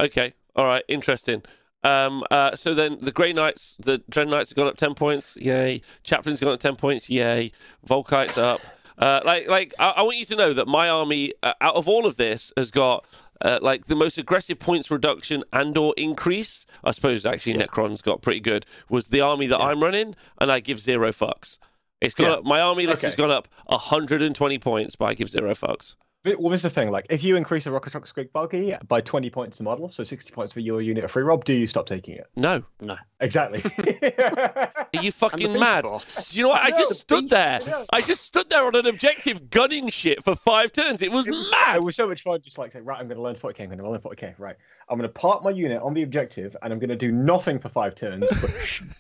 Okay. All right. Interesting. Um, uh, so then the Grey Knights, the Dread Knights have gone up 10 points. Yay. Chaplain's gone up 10 points. Yay. Volkite's up. Uh, like, like I, I want you to know that my army, uh, out of all of this, has got uh, like the most aggressive points reduction and or increase. I suppose actually Yeah. Necron's got pretty good. Was the army that I'm running, and I give zero fucks. It's gone Yeah. up. My army list has gone up 120 points, but I give zero fucks. But, well, this is the thing. Like, if you increase a Rukkatrukk squig buggy by 20 points a model, so 60 points for your unit of free rob, do you stop taking it? No. No. Exactly. Are you fucking mad? boss. Do you know what? I No, just the stood beast- there. no. I just stood there on an objective gunning shit for five turns. It was It was, mad. it was so much fun just like saying, right, I'm going to learn 40k, I'm going to learn 40k, right. I'm going to park my unit on the objective and I'm going to do nothing for five turns, but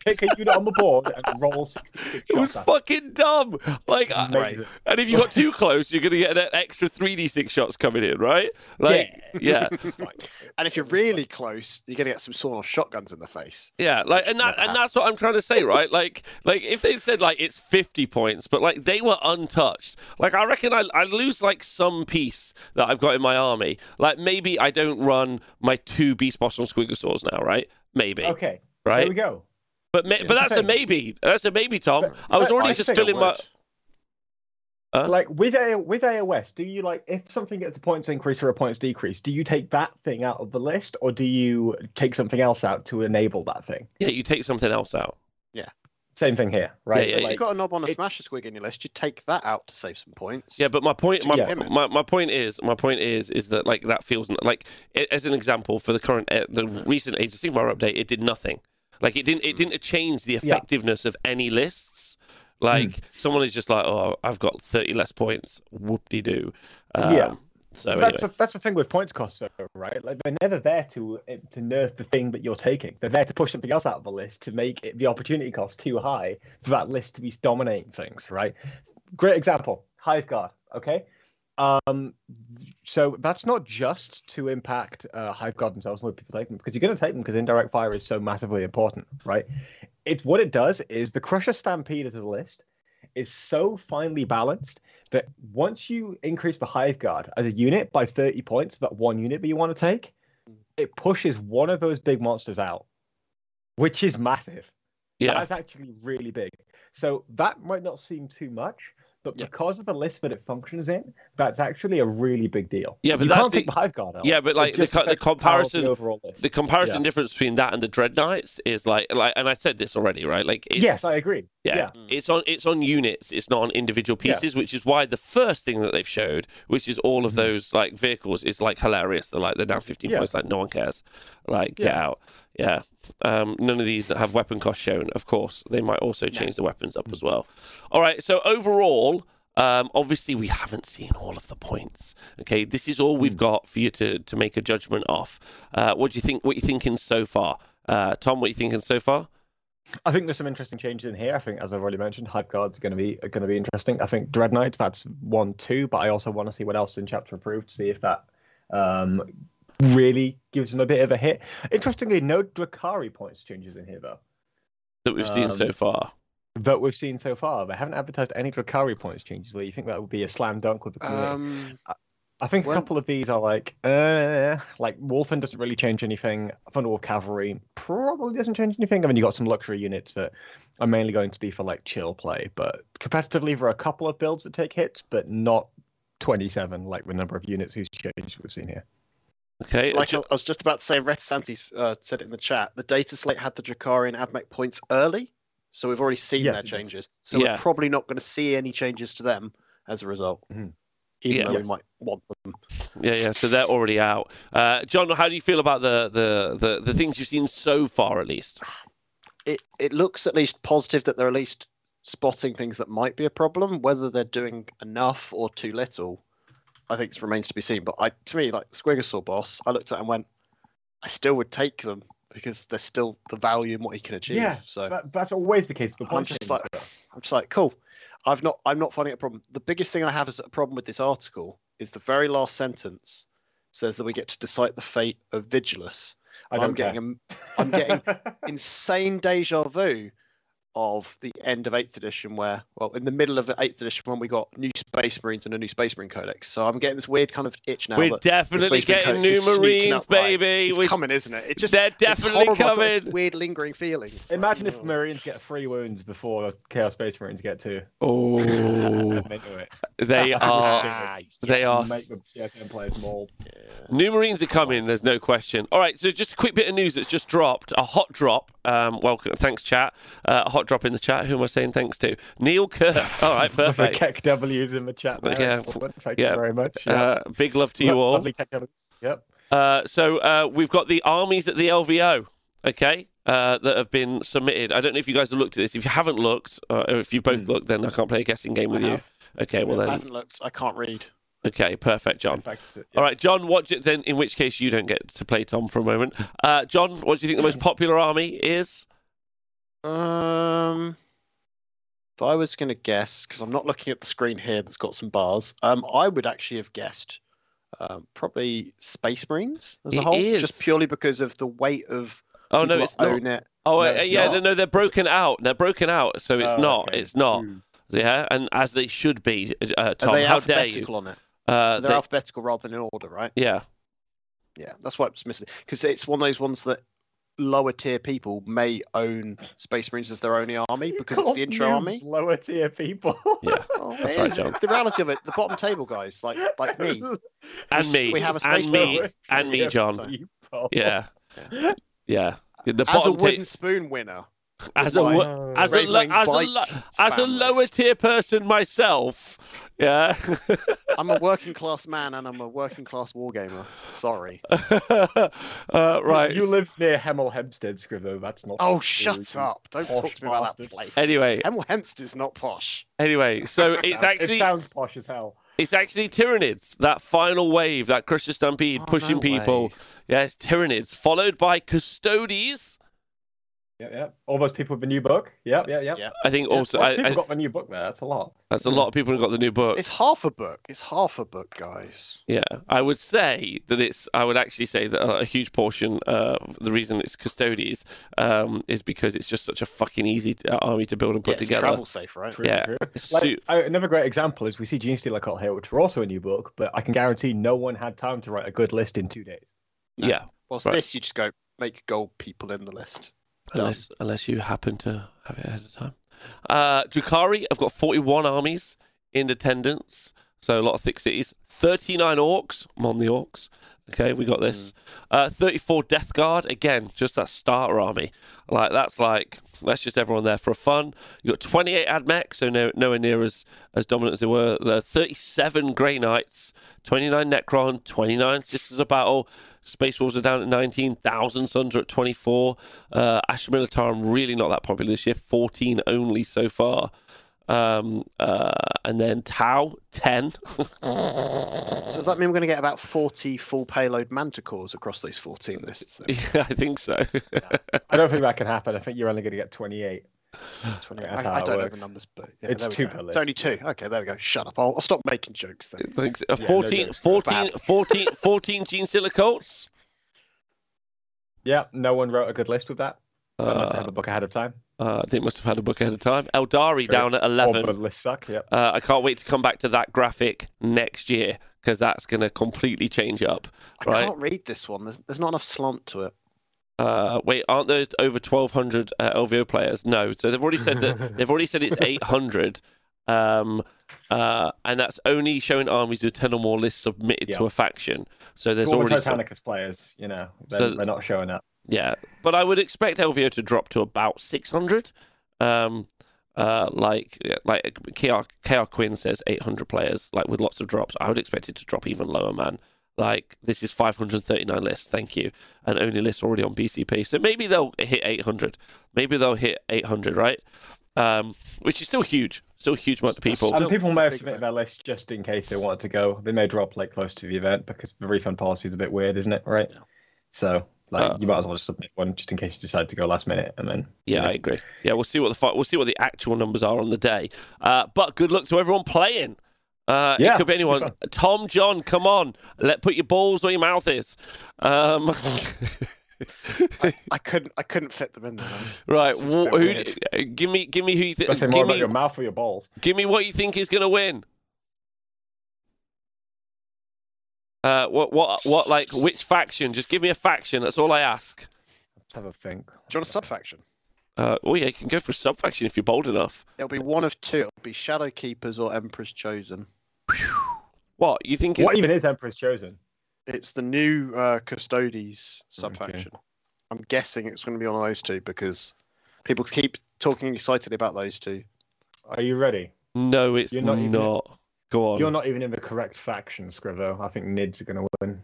pick a unit on the board and roll 66 It was shots at fucking dumb. Like, uh, it. I- Amazing. and if you got too close, you're going to get an extra 3d6 shots coming in, right? Like, yeah, And if you're really close, you're gonna get some sawn-off shotguns in the face. yeah. Like, and that, and that's what I'm trying to say, right? Like, like if they said like it's 50 points, but like they were untouched. Like, I reckon I I lose like some piece that I've got in my army. Like, maybe I don't run my two beast boss and squigosaurs now, right? Maybe, Okay, right? there we go. But ma- Here's but the that's a maybe. That's a maybe, Tom. But- I was already I just filling my. Huh? Like with a with AOS, do you like if something gets a points increase or a points decrease, do you take that thing out of the list or do you take something else out to enable that thing? Yeah, you take something else out. Same thing here, right? Yeah, So, yeah, If you've got a knob on a it's- Smasha Squig in your list, you take that out to save some points. Yeah, but my point, my, Yeah. my, my point is, my point is, is that like that feels like as an example for the current, uh, the recent Age of Sigmar update, it did nothing. Like it didn't, it didn't change the Yeah. effectiveness of any lists. Like someone is just like, oh, I've got thirty less points. Whoop de doo. Um, Yeah. So that's anyway, a, that's the thing with points costs, though, right? Like they're never there to eh, to nerf the thing that you're taking. They're there to push something else out of the list to make it, the opportunity cost too high for that list to be dominating things, right? Great example, Hive Guard. Okay, um, so that's not just to impact uh, Hive Guard themselves when people take them, because you're going to take them because indirect fire is so massively important, right? It's what it does is the Crusher Stampede to the list is so finely balanced that once you increase the Hive Guard as a unit by 30 points, that one unit that you want to take, it pushes one of those big monsters out, which is massive. yeah, That's actually really big. So that might not seem too much, but Yeah. because of the list that it functions in, that's actually a really big deal. Yeah, but you that's can't the- take the Hive Guard out. yeah, but like the, co- the affects the power of comparison, the overall list. the comparison Yeah. difference between that and the Dread Knights is like, like, and I said this already, right? Like, it's, yes, I agree. Yeah. Yeah. It's on it's on units, it's not on individual Yeah. pieces, which is why the first thing that they've showed, which is all Mm-hmm. of those like vehicles, is like hilarious. They're like they're down fifteen Yeah. points, like no one cares. Like get out. Yeah. Um, none of these that have weapon cost shown, of course. They might also change the weapons up as well. All right, so overall, um, obviously we haven't seen all of the points. Okay, this is all we've got for you to to make a judgment off. Uh, what do you think? What you thinking so far, uh, Tom? What you thinking so far? I think there's some interesting changes in here. I think, as I've already mentioned, Hive Guards are going to be are going to be interesting. I think Dread Knight, that's one, two, but I also want to see what else in Chapter Approved to see if that um, really gives them a bit of a hit. Interestingly, no Drukhari points changes in here though That we've seen so Um, far. that we've seen so far. They haven't advertised any Drukhari points changes. Where you think that would be a slam dunk with the community? Um, I think when- a couple of these are like, uh, like Wulfen doesn't really change anything. Thunderwolf Cavalry probably doesn't change anything. I mean, you got some luxury units that are mainly going to be for like chill play, but competitively for a couple of builds that take hits, but not 27 like the number of units who's changed we've seen here. Okay. like I I was just about to say, Retisantes uh, said it in the chat. The data slate had the Drakarian AdMech points early, so we've already seen Yes, their changes. So Yeah. we're probably not going to see any changes to them as a result, Mhm. even Yeah. though we might want them. Yeah, yeah. So they're already out. Uh, John, how do you feel about the, the the the things you've seen so far, at least? It it looks at least positive that they're at least spotting things that might be a problem. Whether they're doing enough or too little, I think it remains to be seen. But I, to me, like the Squigosaur boss, I looked at it and went, I still would take them because there's still the value in what he can achieve. Yeah, so That, that's always the case. I'm just like- I'm just like, cool. I've not I'm not finding it a problem. The biggest thing I have is a problem with this article is the very last sentence says that we get to decide the fate of Vigilus. I I'm don't getting a, I'm getting insane deja vu of the end of eighth edition where well in the middle of eighth edition when we got new space marines and a new space marine codex so i'm getting this weird kind of itch now We're that definitely getting new Marines, up, right? baby. it's We- coming isn't it it just They're definitely horrible. I've got this coming. weird lingering feelings. It's like, Imagine if oh. Marines get three wounds before Chaos Space Marines get two. Oh, I'm into it. they are. Ah, They are. Make the CSM players mold. New Marines are coming. There's no question. All right, so just a quick bit of news that's just dropped. A hot drop. Um, welcome. Thanks, chat. Uh, a hot drop in the chat. Who am I saying thanks to? Neil Kerr. All right, The perfect. Keck W's in the chat. There. Yeah. Thank Yeah. you very much. Yeah. Uh, big love to you all. Lovely. Yep. Uh, so uh, we've got the armies at the LVO, okay, uh, that have been submitted. I don't know if you guys have looked at this. If you haven't looked, uh, or if you've both Hmm. looked, then I can't play a guessing game with you. Okay, well then. I haven't looked. I can't read. okay, perfect, John. Fact, yeah. All right, John. What do, then? In which case, you don't get to play Tom for a moment. Uh, John, what do you think the most popular army is? Um, if I was going to guess, because I'm not looking at the screen here, that's got some bars. Um, I would actually have guessed, um, probably Space Marines as a It whole, is. just purely because of the weight of Oh no, it's that not. own it. Oh No, uh, it's yeah, not. no, no, they're broken out. They're broken out, so it's Oh, not. okay. It's not. Mm. Yeah, and as they should be. Uh, Are they how dare you? alphabetical on it? Uh, So they're they- alphabetical rather than in order, right? yeah. Yeah, that's why it's missing. Because it's one of those ones that lower tier people may own Space Marines as their only army because it's the intro army. Lower tier people. Yeah. Oh, That's right. John. The reality of it, the bottom table guys, like like me, And We- me. we have a space and me. And me, John. people. Yeah. Yeah. The as a bottom wooden ta- spoon winner. As a my as a lo- as a lo- as a lower tier person myself. Yeah. I'm a working class man and I'm a working class wargamer. Sorry. uh, right. You live near Hemel Hempstead, Scrivo. That's not. Oh, shut up! Don't talk to me about that place. Anyway, Hemel Hempstead's not posh. anyway, so it's actually It sounds posh as hell. it's actually Tyranids, that final wave, that Crusher Stampede Oh, pushing no people. way. Yes, Tyranids, followed by Custodes. Yeah, yeah. All those people with the new book. Yeah, yeah, yeah. Yeah. I think Yeah, also Lots I, of people I, got the new book there. That's a lot. that's a lot of people who got the new book. It's half a book. It's half a book, guys. Yeah, I would say that it's. I would actually say that a huge portion, uh, the reason it's Custodes, um, is because it's just such a fucking easy uh, army to build and put Yeah, it's together. travel safe, right? True, Yeah. true. It's Like, I- another great example is we see Genestealer Cult here, which were also a new book, but I can guarantee no one had time to write a good list in two days. yeah, Well, it's Right. this you just go make gold people in the list. Unless unless you happen to have it ahead of time. Uh, Drukhari, I've got forty-one armies in attendance, so a lot of thick cities. Thirty-nine Orks. I'm on the Orks. Okay, we got this. Uh, Thirty-four Death Guard. Again, just that starter army. Like that's like that's just everyone there for fun. You got twenty-eight Ad Admech, so no, nowhere near as as dominant as they were. The thirty-seven Grey Knights, twenty-nine Necron, twenty-nine Sisters of Battle. Space Wolves are down at 19,000, Suns are at 24. Uh, Astra Militarum really not that popular this year, 14 only so far. Um, uh, and then Tau, 10. So does that mean we're going to get about 40 full payload manticores across those 14 lists? Then? yeah, I think so. I don't think that can happen. I think you're only going to get 28. 28. I, I don't know the numbers, but yeah, It's two go. per It's only two. Okay, there we go. Shut up. I'll, I'll stop making jokes then. Thanks. Uh, no 14, jokes. 14, 14, 14 Gene Stealer Yeah, no one wrote a good list with that. Unless they have a book ahead of time. Uh, they must have had a book ahead of time. Aeldari True. down at 11. the lists suck. Yep. Uh, I can't wait to come back to that graphic next year because that's going to completely change up. I Right. can't read this one. There's, there's not enough slant to it. Uh, wait, aren't those over 1,200 uh, LVO players? No. So they've already said that they've already said it's 800. Um, uh, and that's only showing armies with 10 or more lists submitted to a faction. So there's It's all the already some, Titanicus players, you know, they're, So- they're not showing up. Yeah. But I would expect LVO to drop to about 600. Um, uh, like like KR, KR Quinn says 800 players, like with lots of drops. I would expect it to drop even lower, man. Like this is 539 lists, thank you, and only lists already on BCP. So maybe they'll hit 800. Maybe they'll hit 800, right? Um, which is still huge, still a huge amount of people. And people may have submitted their list just in case they wanted to go. They may drop like close to the event because the refund policy is a bit weird, isn't it? Right. Yeah. So like Uh, you might as well just submit one just in case you decide to go last minute and then Yeah, I agree. Yeah, we'll see what the fi- we'll see what the actual numbers are on the day. Uh, but good luck to everyone playing. Uh, it could be anyone. Tom, John, come on, let put your balls where your mouth is. Um, I, I couldn't. I couldn't fit them in there. Man. right, wh- who, uh, give me, give me who you think. I say more Give about me, your mouth or your balls. give me what you think is going to win. Uh, what, what, what? Like which faction? Just give me a faction. That's all I ask. Let's have a think. Do you want a sub faction? Uh, oh yeah, you can go for a sub faction if you're bold enough. It'll be one of two. It'll be Shadow Keepers or Emperor's Chosen. What you think? What even is Emperor's Chosen? It's the new uh, Custodes sub Okay. I'm guessing it's going to be one of those two because people keep talking excitedly about those two. Are you ready? no, it's You're not not. even- Go on. You're not even in the correct faction, Scrivo. I think Nids are going to win.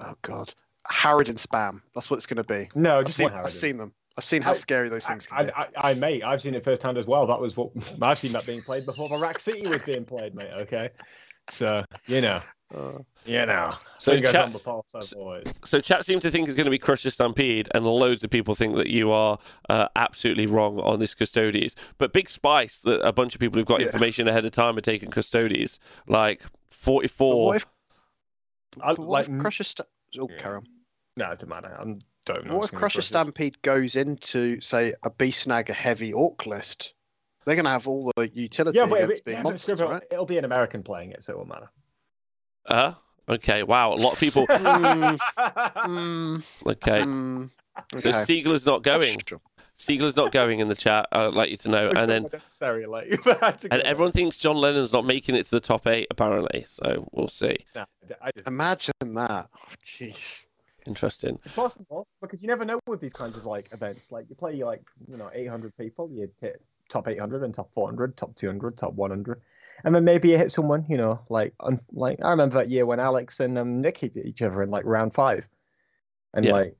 Oh god, Harridan spam. That's what it's going to be. No, I've just seen, I've seen them. I've seen how I- scary those things can I, be. I, I, mate, I've seen it firsthand as well. That was what I've seen that being played before the Rack City was being played, mate. Okay, so you know, Uh, you know. So chat- on the pulse, as always. So chat seem to think it's going to be Crusher Stampede, and loads of people think that you are uh, absolutely wrong on this Custodes. But Big Spice, that a bunch of people who've got Yeah. information ahead of time are taking Custodes, like 44. what if, I- what like, if Crusher Sta- oh, Yeah. carry on. No, it doesn't matter. I don't know. What if Crusher Stampede goes into, say, a Beast Snag, a heavy Ork list? They're going to have all the utility Yeah, but, against it, being yeah, but monsters, Scrivo, right? it'll be an American playing it, so it won't matter. Uh, okay, wow, a lot of people. Mm, mm, Okay, mm, so okay. Siegler's not going. Sure. Siegler's not going in the chat. I'd like you to know. And then necessary, like, but I had to and go everyone thinks John Lennon's not making it to the top eight, apparently. So we'll see. back. Nah, I just, Imagine that. Oh, Jeez. Interesting. It's possible because you never know with these kinds of like events. Like you play like you know 800 people, you hit top 800 and top 400, top 200, top 100, and then maybe you hit someone. You know, like like I remember that year when Alex and um, Nick hit each other in like round five, and Yeah. like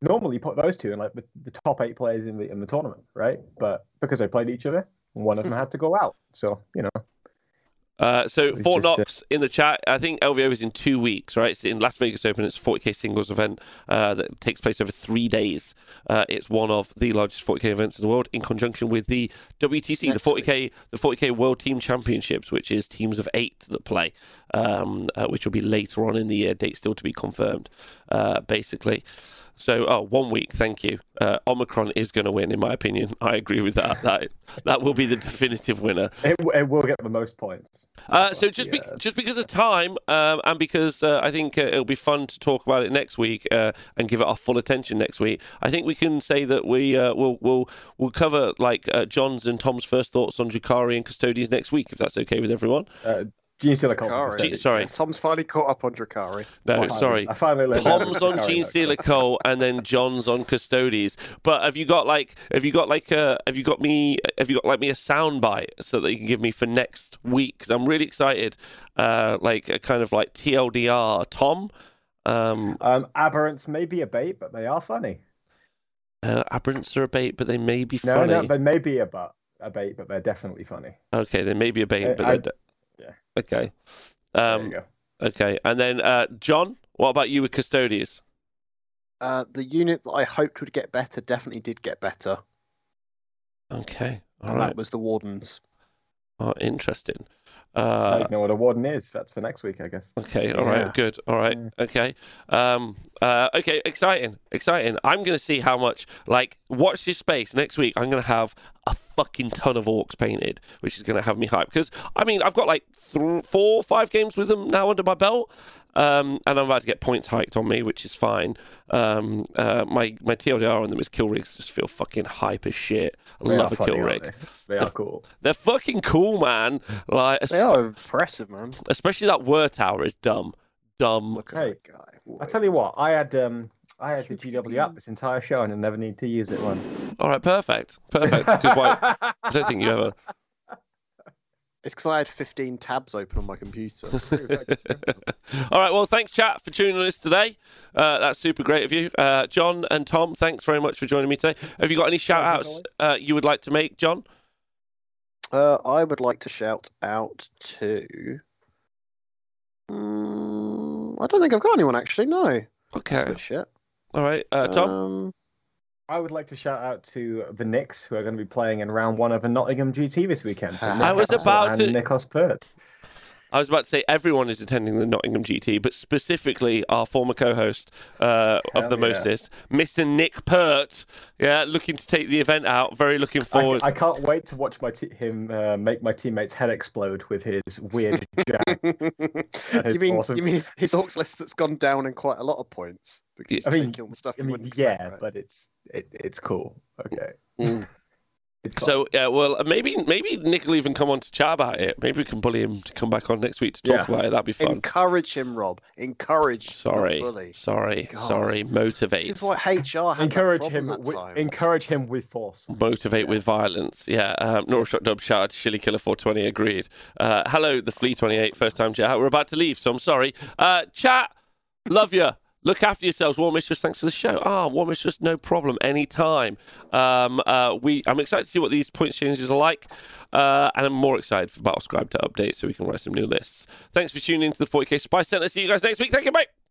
normally you put those two in like the, the top eight players in the in the tournament, right? But because they played each other, one of them had to go out. So you know, Uh, so It's Fort uh, Knox in the chat. I think LVO is in two weeks, right? It's in Las Vegas Open. It's a 40k singles event uh, that takes place over three days. Uh, it's one of the largest 40k events in the world, in conjunction with the WTC, Next the 40k, the 40k World Team Championships, which is teams of eight that play, um, uh, which will be later on in the year. Date still to be confirmed, uh, basically. So, oh, one week. Thank you. Uh, Omicron is going to win, in my opinion. I agree with that. That that will be the definitive winner. it, it will get the most points. Uh, so just be, Yeah. just because of time, um, and because uh, I think uh, it'll be fun to talk about it next week uh, and give it our full attention next week, I think we can say that we uh, will will will cover like uh, John's and Tom's first thoughts on Drukhari and Custodians next week, if that's okay with everyone. Gene Stealer Colts. Drukhari. Gee, sorry. Tom's finally caught up on Drukhari. No, Finally. sorry. I finally learned Tom's on Sorry, Gene no, Stealer Cole, and then John's on Custodes. But have you got like have you got like a have you got me have you got like me a soundbite so that you can give me for next week? Because I'm really excited. Uh, like a kind of like TLDR, Tom. Um, Um, aberrants may be a bait, but they are funny. uh, aberrants are a bait, but they may be No, funny. no, they may be a, but, a bait, but they're definitely funny. Okay, they may be a bait, Uh, but I- they're de- yeah. Okay. There Um. you go. Okay, and then uh, John, what about you with Custodes? Uh, the unit that I hoped would get better definitely did get better. Okay, all and right. that was the Wardens. Oh, interesting. I Uh, don't know what a warden is. That's for next week, I guess. Okay, all right, Yeah. good. All right, Mm. okay. Um, uh, okay, exciting, exciting. I'm going to see how much, like, watch this space. Next week, I'm going to have a fucking ton of Orks painted, which is going to have me hyped. Because, I mean, I've got like th- four, five games with them now under my belt. Um, and I'm about to get points hiked on me, which is fine. Um, uh, my my TLDR on them is kill rigs just feel fucking hype as shit. I They love a funny, kill aren't rig. They? They are cool. They're fucking cool, man. Like, They are impressive, man. especially that word tower is dumb, dumb. Look at Hey, that guy. I tell you what, I had um, I had the GW app this entire show and I never need to use it once. All right, perfect, perfect. Because why? I don't think you ever. It's because I had 15 tabs open on my computer. All right, well, thanks, chat, for tuning us today. Uh, that's super great of you. Uh, John and Tom, thanks very much for joining me today. Have you got any shout outs uh, you would like to make, John? uh, I would like to shout out to. Mm, I don't think I've got anyone actually. No. Okay. But shit. All right, uh, Tom. Um, I would like to shout out to the Knicks who are going to be playing in round one of the Nottingham GT this weekend. So I was about and to- Nikos Pert. I was about to say everyone is attending the Nottingham GT, but specifically our former co-host uh, of the yeah. Mostest, Mr. Nick Pert. Yeah, looking to take the event out. Very looking forward. I can't wait to watch my te- him uh, make my teammate's head explode with his weird jab. you mean awesome. you mean his, his Orks list that's gone down in quite a lot of points because he's I mean, taking all the stuff. I mean, wouldn't expect, yeah, right? but it's it, it's cool. Okay. Mm. It's fun. So yeah, well, maybe maybe Nick will even come on to chat about it. Maybe we can bully him to come back on next week to talk Yeah. about it. That'd be fun. Encourage him, Rob. Encourage. Sorry, bully. sorry, God. sorry. Motivate. This is what HR had encourage him. problem that With, encourage him with force. Motivate with violence. Yeah. Um, Nora Shot Dub shout out to Shilly Killer 420. Agreed. Uh, hello, the Flea 28. First time chat. We're about to leave, so I'm sorry. Uh, chat. Love you. Look after yourselves, War Mistress. Thanks for the show. Ah, War Mistress, no problem, anytime. Um, uh, we, I'm excited to see what these points changes are like, uh, and I'm more excited for Battlescribe to update so we can write some new lists. Thanks for tuning into the 40k Spice Center. See you guys next week. Thank you, mate.